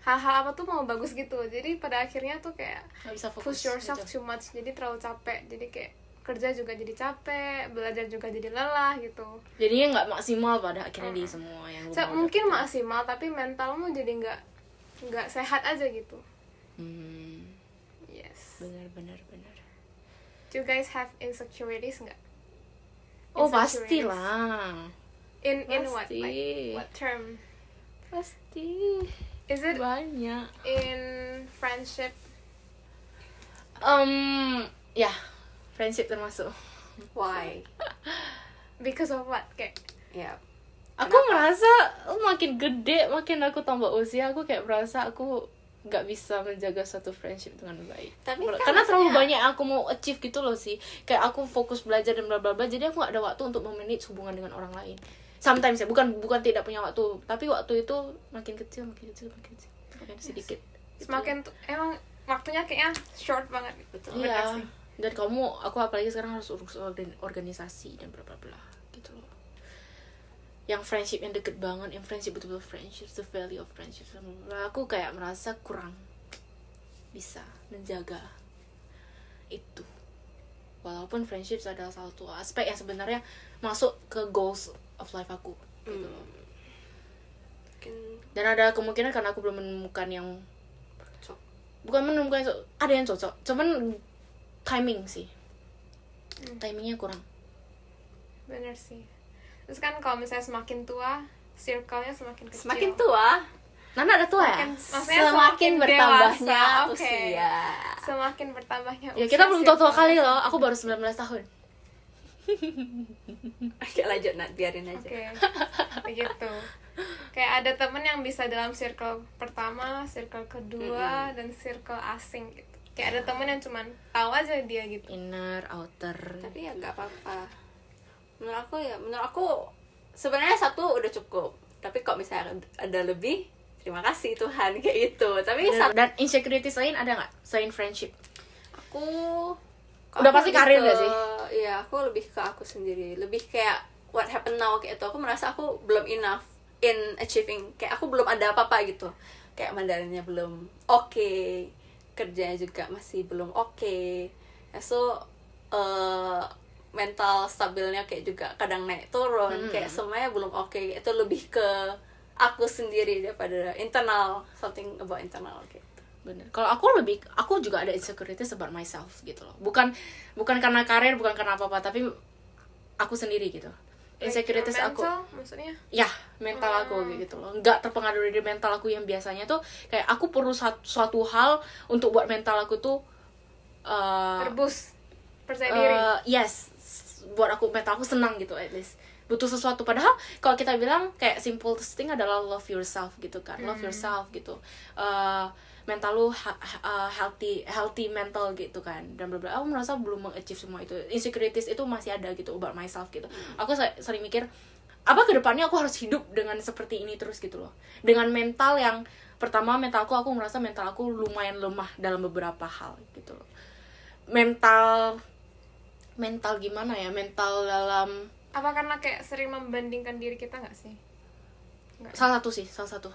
Hal-hal apa tuh mau bagus gitu. Jadi pada akhirnya tuh kayak bisa fokus push yourself gitu. too much jadi terlalu capek. Jadi kayak kerja juga jadi capek belajar juga jadi lelah gitu. Jadinya nggak maksimal pada akhirnya di semua yang So, mungkin maksimal tapi mentalmu jadi nggak nggak sehat aja gitu. Hmm, benar benar benar. Do you guys have insecurities? Nggak. Oh Insecurities. pastilah in in what? Pasti. like what term? Pasti. Is it banyak. in friendship? Um ya. Friendship termasuk. Why? [LAUGHS] Because of what? Kayak ya. Aku merasa oh, makin gede makin aku tambah usia aku kayak merasa aku nggak bisa menjaga suatu friendship dengan baik. Tapi kan karena terlalu banyak yang aku mau achieve gitu loh sih. Kayak aku fokus belajar dan bla bla bla jadi aku nggak ada waktu untuk memanage hubungan dengan orang lain. Sometimes ya bukan bukan tidak punya waktu tapi waktu itu makin kecil makin kecil makin kecil. Makin sedikit. Semakin tuh emang waktunya kayaknya short banget Betul. Benar iya. dan kamu aku apalagi sekarang harus urus organ- organisasi dan bla bla bla. gitu yang friendship yang deket banget yang friendship betul-betul friendship the value of friendship. Aku kayak merasa kurang bisa menjaga itu. Walaupun friendship adalah satu aspek yang sebenarnya masuk ke goals of life aku gitu loh. Mungkin dan ada kemungkinan karena aku belum menemukan yang cocok. bukan menemukan yang ada yang cocok. Cuman timing sih. Timingnya kurang. Bener sih terus kan kalau misalnya semakin tua circle-nya semakin kecil Semakin tua, Nana ada tua ya Semakin- maksudnya semakin bertambahnya dewasa, oke. usia. semakin bertambahnya ya usia, kita belum tua-tua kali loh aku baru 19 tahun [LAUGHS] Oke lanjut Nat, biarin aja. Oke, begitu. Kayak ada temen yang bisa dalam circle pertama, circle kedua, dan circle asing gitu. Kayak ada temen yang cuman tahu aja dia gitu. inner outer Tapi ya nggak apa-apa. Menurut aku ya, menurut aku sebenarnya satu udah cukup. Tapi kok misalnya ada lebih, terima kasih Tuhan [LAUGHS] kayak gitu. Tapi dan, dan insecurities lain ada nggak selain friendship aku Udah aku pasti karir nggak sih? Iya, aku lebih ke aku sendiri. Lebih kayak what happened now kayak itu. Aku merasa aku belum enough in achieving. Kayak aku belum ada apa-apa gitu. Kayak Mandarinnya belum oke, kerjanya juga masih belum oke. Ya, So eh, mental stabilnya kayak juga kadang naik turun. Hmm. Kayak semuanya belum oke. Itu lebih ke aku sendiri daripada internal something about internal gitu. bener kalau aku lebih aku juga ada insecurities about myself gitu loh bukan bukan karena karir bukan karena apa apa tapi aku sendiri gitu insecurities Like, aku mental, maksudnya ya mental aku kayak gitu loh nggak terpengaruh dari mental aku yang biasanya tuh kayak aku perlu satu, suatu hal untuk buat mental aku tuh uh, terbus percaya diri. uh, yes buat aku mental aku senang gitu at least. Butuh sesuatu. Padahal kalau kita bilang kayak simple thing adalah love yourself gitu kan. Love yourself gitu. Uh, mental lu ha- ha- uh, healthy healthy mental gitu kan. Dan bla bla aku merasa belum mengachieve semua itu. Insecurities itu masih ada gitu about myself gitu. Aku se- sering mikir apa ke depannya aku harus hidup dengan seperti ini terus gitu loh. Dengan mental yang pertama mentalku aku merasa mental aku lumayan lemah dalam beberapa hal gitu loh. Mental mental gimana ya mental dalam Apa karena kayak sering membandingkan diri kita nggak sih? Nggak. salah satu sih salah satu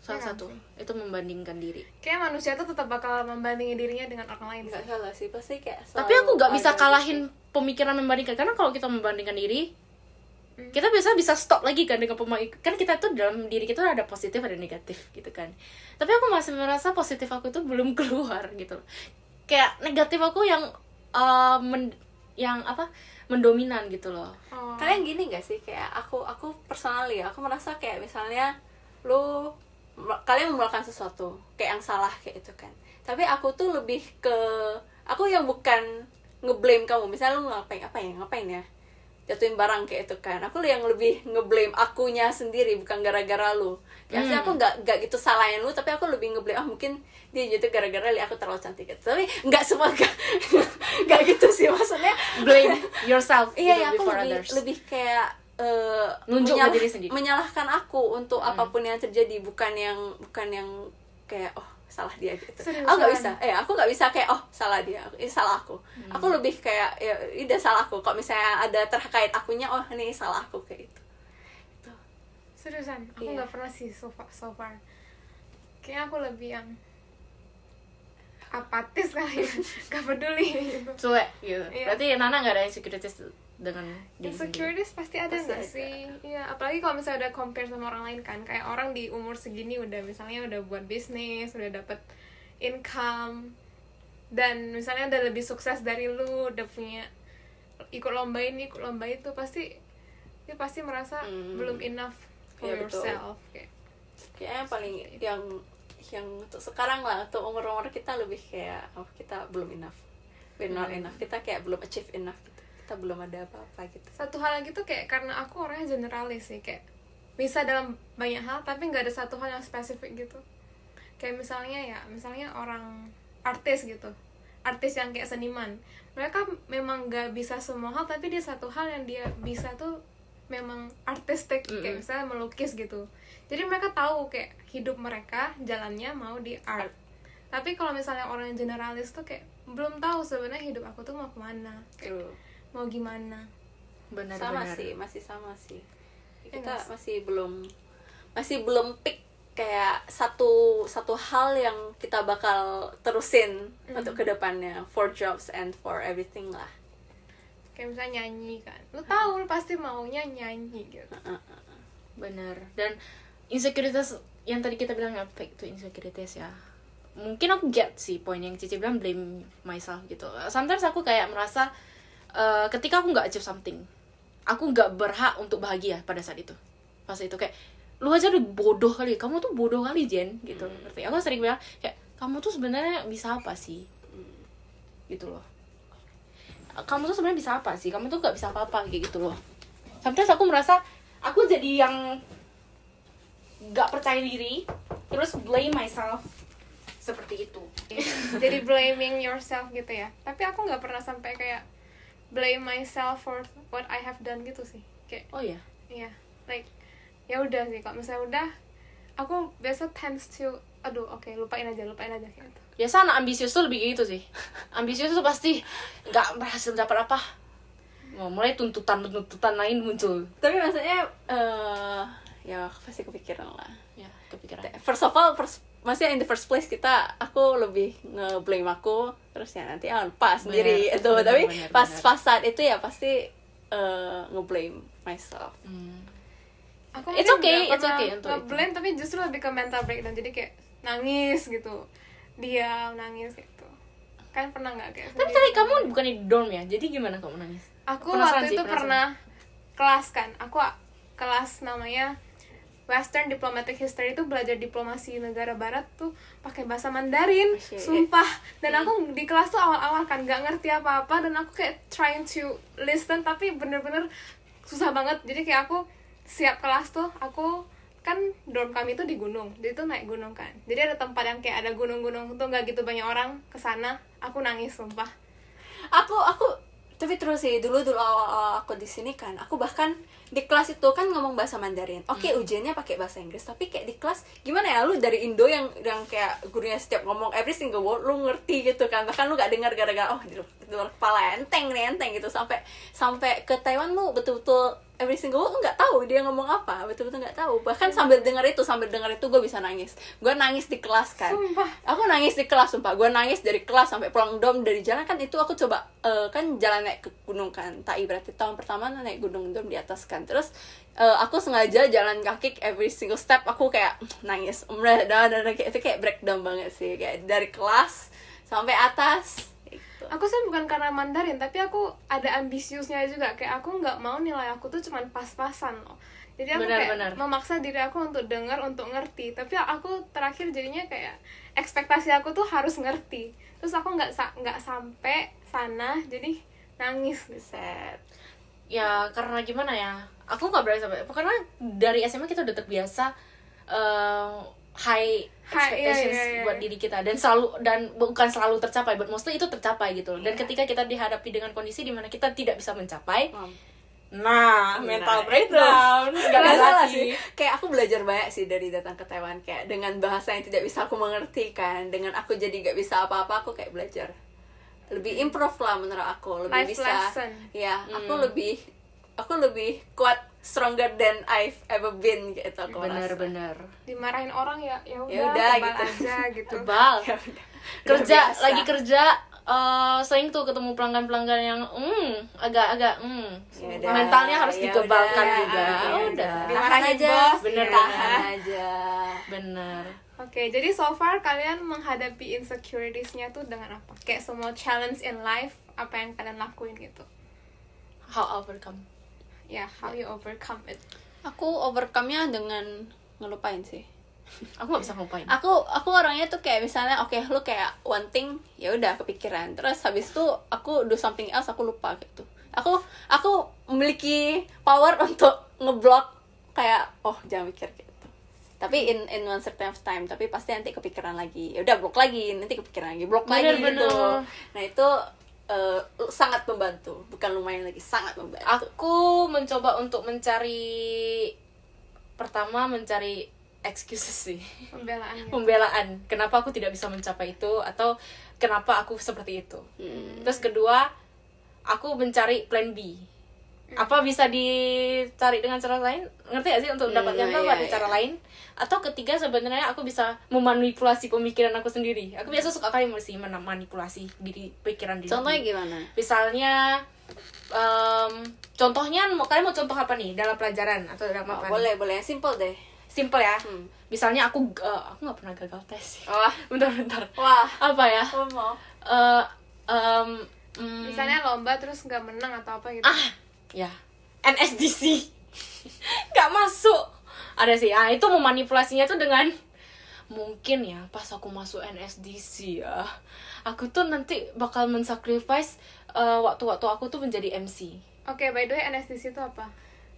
salah kan satu sih? itu membandingkan diri Kayak manusia tuh tetap bakal membandingi dirinya dengan orang lain. Nggak sih. salah sih, pasti kayak tapi aku nggak bisa kalahin gitu. pemikiran membandingkan karena kalau kita membandingkan diri Hmm. kita biasa bisa stop lagi kan dengan pemain kan kita tuh dalam diri kita ada positif ada negatif gitu kan tapi aku masih merasa positif aku itu belum [LAUGHS] keluar gitu kayak negatif aku yang uh, men- yang apa mendominan gitu loh. Oh. kalian gini gak sih? Kayak aku aku personally ya aku merasa kayak misalnya lu kalian melakukan sesuatu kayak yang salah kayak itu kan. Tapi aku tuh lebih ke aku yang bukan ngeblame kamu. Misalnya lu ngapain apa ya ngapain ya jatuhin barang kayak itu kan. Aku yang lebih ngeblame akunya sendiri bukan gara-gara lu. Ya maksudnya aku nggak nggak gitu salahin lu tapi aku lebih ngeblame ah mungkin dia jatuh gara-gara lihat aku terlalu cantik. Gitu. Tapi nggak semua [LAUGHS] nggak gitu sih maksudnya blame yourself iya gitu ya aku lebih others. lebih kayak Nunjuk ke menyalah- diri sendiri. menyalahkan aku untuk apa pun yang terjadi bukan yang bukan yang kayak oh salah dia gitu Seriusan? aku nggak bisa eh aku nggak bisa kayak oh salah dia ini salah aku aku lebih kayak ya ini salah aku kok misalnya ada terkait akunya oh ini salah aku kayak itu Gitu. Seriusan, aku Iya. nggak pernah sih so far, so far. Kayaknya aku lebih yang apatis kali ya, [LAUGHS] gak peduli gitu. cuek gitu Iya. berarti Nana nggak ada insecurities dengan diri sendiri Insecurities pasti ada Pasti nggak ada. sih? Iya, apalagi kalau misalnya udah compare sama orang lain kan, kayak orang di umur segini udah misalnya udah buat bisnis, udah dapet income, dan misalnya udah lebih sukses dari lu, udah punya ikut lomba ini, ikut lomba itu, pasti dia pasti merasa Hmm. belum enough for betul. yourself. Kayak, kayaknya yang paling yang yang untuk sekarang lah untuk umur umur kita lebih kayak oh kita belum enough. We're not enough. Kita kayak belum achieve enough gitu. Kita belum ada apa-apa gitu. Satu hal lagi tuh kayak karena aku orangnya generalis sih kayak bisa dalam banyak hal tapi nggak ada satu hal yang spesifik gitu. Kayak misalnya ya misalnya orang artis gitu. Artis yang kayak seniman. Mereka memang nggak bisa semua hal tapi dia satu hal yang dia bisa tuh memang artistik. Kayak misalnya melukis gitu jadi mereka tahu kayak hidup mereka jalannya mau di art. Tapi kalau misalnya orang yang generalis tuh kayak belum tahu sebenarnya hidup aku tuh mau ke mana kayak True. mau gimana. Benar sama benar sih masih sama sih. Iya kita sih? masih belum masih belum pick kayak satu satu hal yang kita bakal terusin Hmm. untuk ke depannya. For jobs and for everything lah. Kayak misalnya nyanyi kan. Lu tahu lu pasti maunya nyanyi gitu. Benar. Dan insecurities yang tadi kita bilang back to insecurities ya? Mungkin aku get sih poin yang Cici bilang blame myself gitu. Sometimes aku kayak merasa eh, ketika aku nggak achieve something aku nggak berhak untuk bahagia pada saat itu. Pas itu kayak lu aja udah bodoh kali kamu tuh bodoh kali Jen gitu. Ngerti? Aku sering bilang kayak kamu tuh sebenarnya bisa apa sih? Gitu loh. Kamu tuh sebenarnya bisa apa sih? Kamu tuh nggak bisa apa-apa kayak gitu loh. Sometimes aku merasa aku jadi yang nggak percaya diri terus blame myself seperti itu. [LAUGHS] Jadi blaming yourself gitu ya. Tapi aku nggak pernah sampai kayak blame myself for what I have done gitu sih. Kayak oh ya iya like ya udah sih kalau misalnya udah aku biasa tends to aduh oke lupain aja lupain aja kayak gitu. Biasa anak ambisius tuh lebih gitu sih. Ambisius tuh pasti nggak berhasil dapat apa. Mau mulai tuntutan tuntutan lain muncul. Tapi maksudnya eh ya pasti kepikiran lah ya kepikiran first of all first maksudnya in the first place kita aku lebih nge-blame aku terus ya nanti ah lupa sendiri Bener, itu bener, tapi bener, pas bener. pas saat itu ya pasti eh, nge-blame myself Hmm. aku It's okay, it's okay untuk itu. nge-blame tapi justru lebih ke mental breakdown jadi kayak nangis gitu diam nangis gitu kan pernah nggak kayak tapi sendiri? tadi kamu bukan di dorm ya jadi gimana kamu nangis aku Penasaran waktu sih, itu penasaran. pernah kelas kan aku kelas namanya Western Diplomatic History itu belajar diplomasi negara barat tuh pakai bahasa Mandarin Shit. sumpah. Dan aku di kelas tuh awal-awal kan nggak ngerti apa-apa dan aku kayak trying to listen tapi bener-bener susah banget. Jadi kayak aku siap kelas tuh aku kan dorm kami tuh di gunung jadi tuh naik gunung kan. Jadi ada tempat yang kayak ada gunung-gunung tuh nggak gitu banyak orang ke sana. Aku nangis sumpah. Aku aku tapi terus sih dulu dulu awal, awal aku di sini kan aku bahkan di kelas itu kan ngomong bahasa Mandarin. Oke ujiannya pakai bahasa Inggris tapi kayak di kelas gimana ya lu dari Indo yang yang kayak gurunya setiap ngomong every single word lu ngerti gitu kan. Bahkan lu gak dengar gara-gara oh di luar, di luar kepala enteng nih enteng gitu. Sampai sampai ke Taiwan lu betul-betul every single word lu nggak tahu dia ngomong apa betul-betul nggak tahu. Bahkan sambil dengar itu sambil dengar itu gue bisa nangis. Gue nangis di kelas kan. Sumpah. aku nangis di kelas sumpah. Gue nangis dari kelas sampai pulang dom dari jalan kan itu aku coba eh, kan jalan naik ke gunung kan. Tai berarti tahun pertama naik gunung dom di atas kan. Terus eh, aku sengaja jalan kaki every single step aku kayak nangis. Dan kayak itu kayak breakdown banget sih. Kayak dari kelas sampai atas. Aku sih bukan karena Mandarin tapi aku ada ambisiusnya juga. Kayak aku nggak mau nilai aku tuh cuman pas-pasan. Loh jadi aku Benar, kayak benar. memaksa diri aku untuk dengar untuk ngerti. Tapi aku terakhir jadinya kayak ekspektasi aku tuh harus ngerti. Terus aku nggak sa- nggak sampai sana jadi nangis Set. ya karena gimana ya? Aku nggak berani sampai karena dari SMA kita udah terbiasa eh, high High, iya, expectations iya, iya. buat diri kita dan selalu dan bukan selalu tercapai but mostly itu tercapai gitu. Loh dan ketika kita dihadapi dengan kondisi di mana kita tidak bisa mencapai Mam. nah Nah, mental breakdown. Gak nggak ada salah lagi. sih. Kayak aku belajar banyak sih dari datang ke Taiwan kayak dengan bahasa yang tidak bisa aku mengerti kan dengan aku jadi gak bisa apa-apa aku kayak belajar. Lebih improve lah menurut aku lebih Life bisa lesson. ya aku lebih aku lebih kuat stronger than I've ever been gitu aku merasa. benar-benar dimarahin orang ya ya udah Ya udah, gitu. aja gitu. [LAUGHS] Tebal. Ya udah. kerja Udah biasa. lagi kerja eh, sering tuh ketemu pelanggan-pelanggan yang hmm agak-agak hmm. Ya udah, mentalnya harus ya dikebalkan udah, juga. Ya udah. tahan Dimarahin aja. bos, Bener, tahan bener. aja. Bener. Oke, jadi so far kalian menghadapi insecuritiesnya tuh dengan apa? Kayak semua challenge in life, apa yang kalian lakuin gitu? how overcome Ya, how you overcome it? aku overcome-nya dengan ngelupain sih. [LAUGHS] Aku nggak bisa ngapain aku aku orangnya tuh kayak misalnya oke lu kayak one thing ya udah kepikiran. Terus habis itu aku do something else aku lupa gitu. Aku aku memiliki power [LAUGHS] untuk ngeblok kayak oh jangan mikir gitu. Tapi in in one certain of time tapi pasti nanti kepikiran lagi. Ya udah blok lagi nanti kepikiran lagi blok lagi Bener, gitu. Bener. nah itu eh, sangat membantu bukan lumayan lagi sangat membantu. Aku mencoba untuk mencari pertama mencari excuses sih. Pembelaan gitu. pembelaan. Kenapa aku tidak bisa mencapai itu atau kenapa aku seperti itu. Hmm. terus kedua aku mencari plan B apa bisa dicari dengan cara lain? Ngerti gak sih untuk Hmm, mendapatkan iya, tahu iya, ada iya. cara lain? Atau ketiga sebenarnya aku bisa memanipulasi pemikiran aku sendiri. Aku biasa suka kali sih memanipulasi diri pikiran diri contohnya gimana? Misalnya em, contohnya mau kalian mau contoh apa nih dalam pelajaran atau dalam Oh, apa boleh boleh. Yang simple deh. Simple ya. Hmm. misalnya aku eh, aku nggak pernah gagal tes sih. Wah. [LAUGHS] Bentar bentar. Wah. Apa ya? Oh, mau. Eh, em, mm, misalnya lomba terus nggak menang atau apa gitu. Ah ya. NSDC [LAUGHS] nggak masuk. Ada sih. Ah itu memanipulasinya tuh dengan mungkin ya pas aku masuk NSDC ya. Aku tuh nanti bakal mensacrifice eh, waktu-waktu aku tuh menjadi MC oke by the way NSDC itu apa?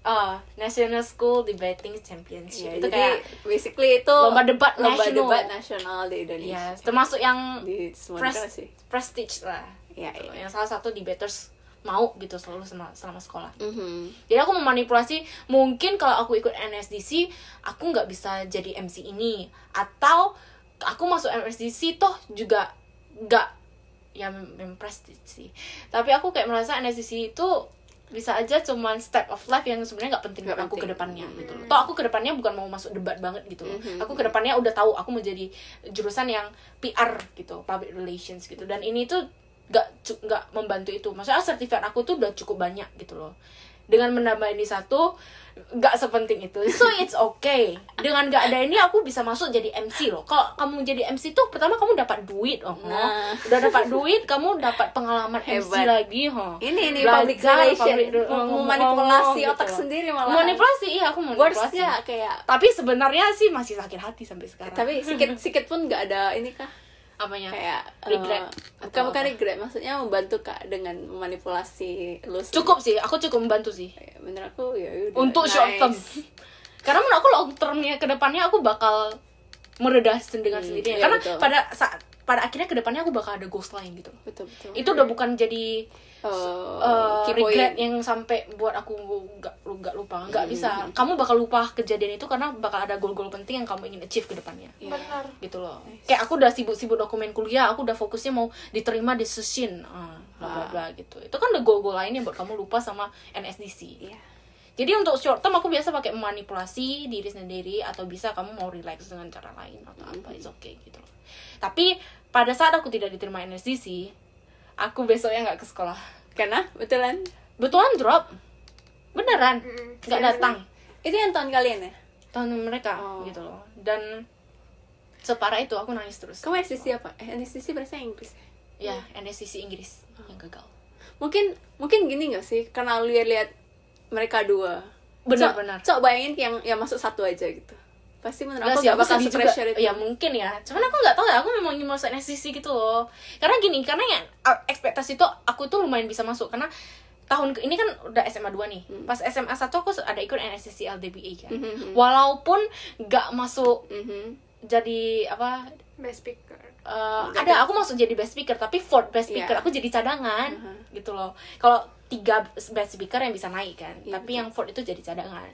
Ah, National School Debating Championship. Ya, itu jadi kayak basically itu lomba debat lomba nasional. debat nasional di Indonesia. Ya termasuk yang di pres- sih. prestige lah. Ya, gitu. ya. yang salah satu debaters mau gitu selalu selama, selama sekolah Mhm. jadi aku memanipulasi mungkin kalau aku ikut NSDC aku nggak bisa jadi MC ini atau aku masuk NSDC toh juga nggak ya mem- mem prestige sih tapi aku kayak merasa NSDC itu bisa aja cuman step of life yang sebenarnya nggak penting buat aku penting. ke depannya gitu loh. Toh aku ke depannya bukan mau masuk debat banget gitu loh. Mhm. Aku ke depannya udah tahu aku mau jadi jurusan yang PR gitu, public relations gitu. Dan ini tuh nggak cu- nggak membantu itu. Maksudnya sertifikat aku tuh udah cukup banyak gitu loh. Dengan menambah ini satu nggak sepenting itu. So it's okay. Dengan nggak ada ini aku bisa masuk jadi MC loh. Kalau kamu jadi MC tuh pertama kamu dapat duit oh. Nah. Udah dapat duit, kamu dapat pengalaman MC Hebat. lagi, oh. ini ini Belajar public relation memanipulasi ngomong otak gitu. sendiri malah Manipulasi, iya aku manipulasi. wordsnya kayak Tapi sebenarnya sih masih sakit hati sampai sekarang. tapi sedikit sedikit pun nggak ada ini kah apanya? kayak Regret eh, atau bukan bukan regret maksudnya membantu kak dengan memanipulasi lu. Cukup sih, aku cukup membantu sih. Ya, menurut aku ya udah Untuk nice. short term. Karena menurut aku long termnya ke depannya aku bakal meredah dengan Hmm, sendirinya. iya, Karena betul. pada saat pada akhirnya ke depannya aku bakal ada goals lain gitu. betul betul Itu udah bukan jadi Uh, key regret yang sampai buat aku nggak nggak lupa nggak Hmm. bisa kamu bakal lupa kejadian itu karena bakal ada goal-goal penting yang kamu ingin achieve ke depannya. Iya. benar. Gitu loh. Kayak aku udah sibuk-sibuk dokumen kuliah aku udah fokusnya mau diterima di sesin ah, bla bla bla gitu. Itu kan udah goal-goal lainnya buat kamu lupa sama NSDC Iya. jadi untuk short term aku biasa pakai manipulasi diri sendiri atau bisa kamu mau relax dengan cara lain atau apa Mm-hmm. it's okay gitu loh. Tapi pada saat aku tidak diterima NSDC aku besoknya nggak ke sekolah. Karena betulan? Betulan drop. Beneran. Mm-mm. nggak Iya, datang. Itu yang tahun kalian ya? Tahun mereka Oh. gitu loh. Dan separah itu aku nangis terus. Kamu SDC apa? Eh, SDC bahasa Inggris. Ya? ya NSCC Inggris yang gagal. Mungkin mungkin gini gak sih? Karena lu lihat mereka dua. Benar, Cok- benar. cok bayangin yang yang masuk satu aja gitu pasti menurut Enggak aku sih, gak bakal itu Ya mungkin ya. Cuman aku nggak tahu ya. Aku memang ingin masuk NSCC gitu loh. Karena gini, karena ya uh, ekspektasi itu aku tuh lumayan bisa masuk karena tahun ke ini kan udah SMA 2 nih. Pas SMA 1 aku ada ikut NSCC LDBA kan. Mhm. Walaupun nggak masuk Mhm. jadi apa best speaker uh, ada aku masuk jadi best speaker tapi fourth best Iya. speaker aku jadi cadangan Mhm. gitu loh kalau tiga best speaker yang bisa naik kan Iya, tapi yang fourth itu jadi cadangan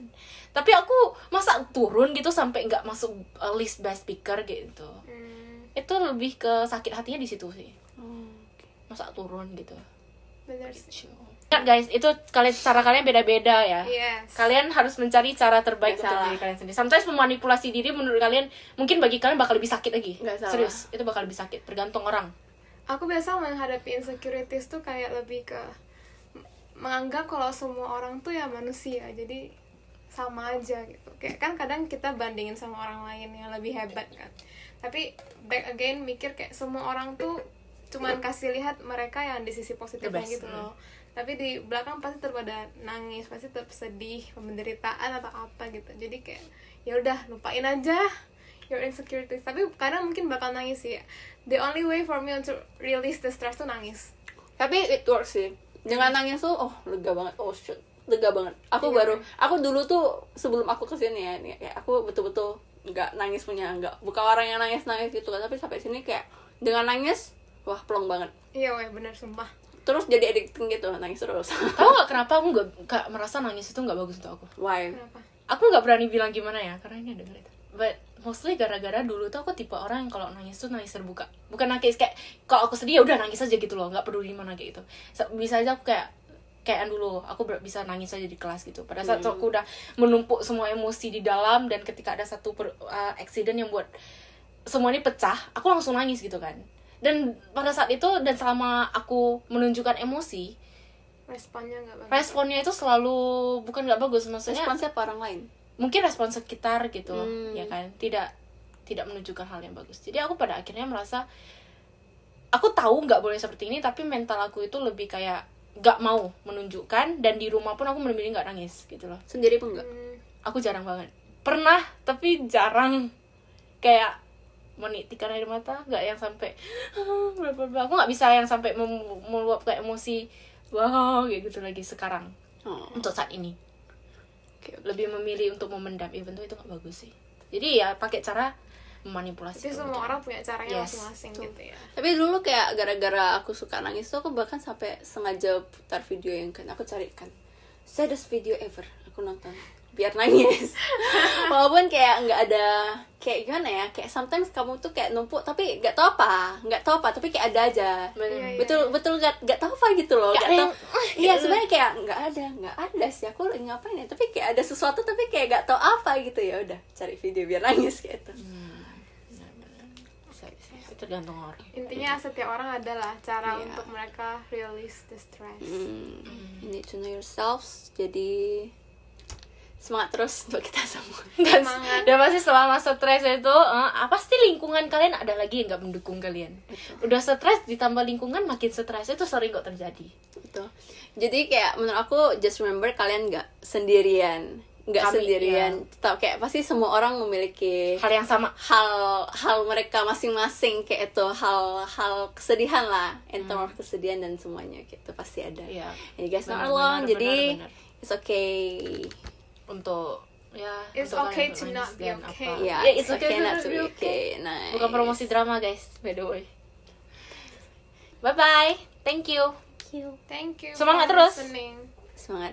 tapi aku masa turun gitu sampai nggak masuk uh, list best speaker gitu hmm, itu lebih ke sakit hatinya di situ sih Oh, masa turun gitu benar sih Ingat guys itu kalian cara kalian beda-beda ya yes kalian harus mencari cara terbaik Nggak untuk salah. diri kalian sendiri. Sometimes memanipulasi diri menurut kalian mungkin bagi kalian bakal lebih sakit lagi. Nggak salah. Serius, itu bakal lebih sakit. Tergantung orang. aku biasa menghadapi insecurities tuh kayak lebih ke menganggap kalau semua orang tuh ya manusia jadi sama aja gitu. Kayak kan kadang kita bandingin sama orang lain yang lebih hebat kan. Tapi back again mikir kayak semua orang tuh cuman kasih lihat mereka yang di sisi positifnya gitu loh. Tapi di belakang pasti terpada nangis pasti tetap sedih penderitaan atau apa gitu. Jadi kayak ya udah lupain aja your insecurities. Tapi kadang mungkin bakal nangis sih. The only way for me to release the stress tuh nangis. Tapi it works sih dengan nangis tuh oh lega banget. Oh shit. Lega banget. Aku Iya. baru aku dulu tuh sebelum aku ke sini ya nih, kayak aku betul-betul nggak nangis punya nggak bukan orang yang nangis nangis gitu kan. Tapi sampai sini kayak dengan nangis wah plong banget. Iya weh bener sumpah. Terus jadi addicting gitu nangis terus. [LAUGHS] Tahu nggak kenapa aku nggak merasa nangis itu nggak bagus untuk aku? why? Kenapa? Aku nggak berani bilang gimana ya, karena ini ada itu. But mostly gara-gara dulu tuh aku tipe orang yang kalau nangis tuh nangis terbuka. Bukan nangis kayak kalau aku sedih ya udah nangis aja gitu loh, nggak peduli mana kayak gitu. So, bisa aja aku kayak kayak dulu aku bisa nangis aja di kelas gitu. Pada saat aku udah menumpuk semua emosi di dalam dan ketika ada satu per, uh, accident yang buat semua ini pecah, aku langsung nangis gitu kan. Dan pada saat itu dan selama aku menunjukkan emosi, responnya nggak bagus responnya itu selalu bukan nggak bagus maksudnya responsnya apa orang lain mungkin respon sekitar gitu Hmm. ya kan? Tidak tidak menunjukkan hal yang bagus. Jadi aku pada akhirnya merasa aku tahu nggak boleh seperti ini tapi mental aku itu lebih kayak nggak mau menunjukkan dan di rumah pun aku benar-benar nggak nangis gitu loh. Sendiri pun enggak Hmm, aku jarang banget. Pernah tapi jarang. Kayak menitikan air mata nggak yang sampai "Ah, bla." aku nggak bisa yang sampai mem- meluapkan emosi wah kayak gitu lagi sekarang. Oh, untuk saat ini oke, oke. lebih memilih untuk memendam even tuh itu nggak bagus sih jadi ya pakai cara memanipulasi jadi semua kemudian. orang punya caranya Yes. masing-masing gitu ya tapi dulu kayak gara-gara aku suka nangis tuh aku bahkan sampai sengaja putar video yang kan aku carikan saddest video ever aku nonton biar nangis. [LAUGHS] Walaupun kayak nggak ada kayak gimana ya kayak sometimes kamu tuh kayak numpuk tapi nggak tahu apa nggak tahu apa tapi kayak ada aja. Bener. Iya, iya. betul betul nggak nggak tahu apa gitu loh Nggak tahu. yang- iya [LAUGHS] sebenarnya kayak nggak ada nggak ada sih aku lagi ngapain ya tapi kayak ada sesuatu tapi kayak nggak tahu apa gitu. Ya udah cari video biar nangis kayak itu Bisa, bisa. itu tergantung orang. Intinya setiap orang adalah cara Iya. untuk mereka release the stress. Hmm, you need to know yourselves jadi semangat terus untuk kita semua. [LAUGHS] Dan, Semangat. dan pasti selama stres itu eh, apa pasti lingkungan kalian ada lagi yang nggak mendukung kalian. Udah stres ditambah lingkungan makin stres itu sering kok terjadi. Gitu jadi kayak menurut aku just remember kalian nggak sendirian. Nggak sendirian. iya. tetap kayak pasti semua orang memiliki hal yang sama. hal hal mereka masing-masing. Kayak itu hal hal kesedihan lah. In terms Hmm. of kesedihan dan semuanya. Gitu pasti ada. And you guys not Benar, alone benar, jadi benar, benar. it's okay untuk ya It's untuk okay to not be okay. apa. ya Ya, it's okay not to be okay. okay nice bukan promosi drama guys by the way bye bye thank you thank you Semangat for terus. listening. semangat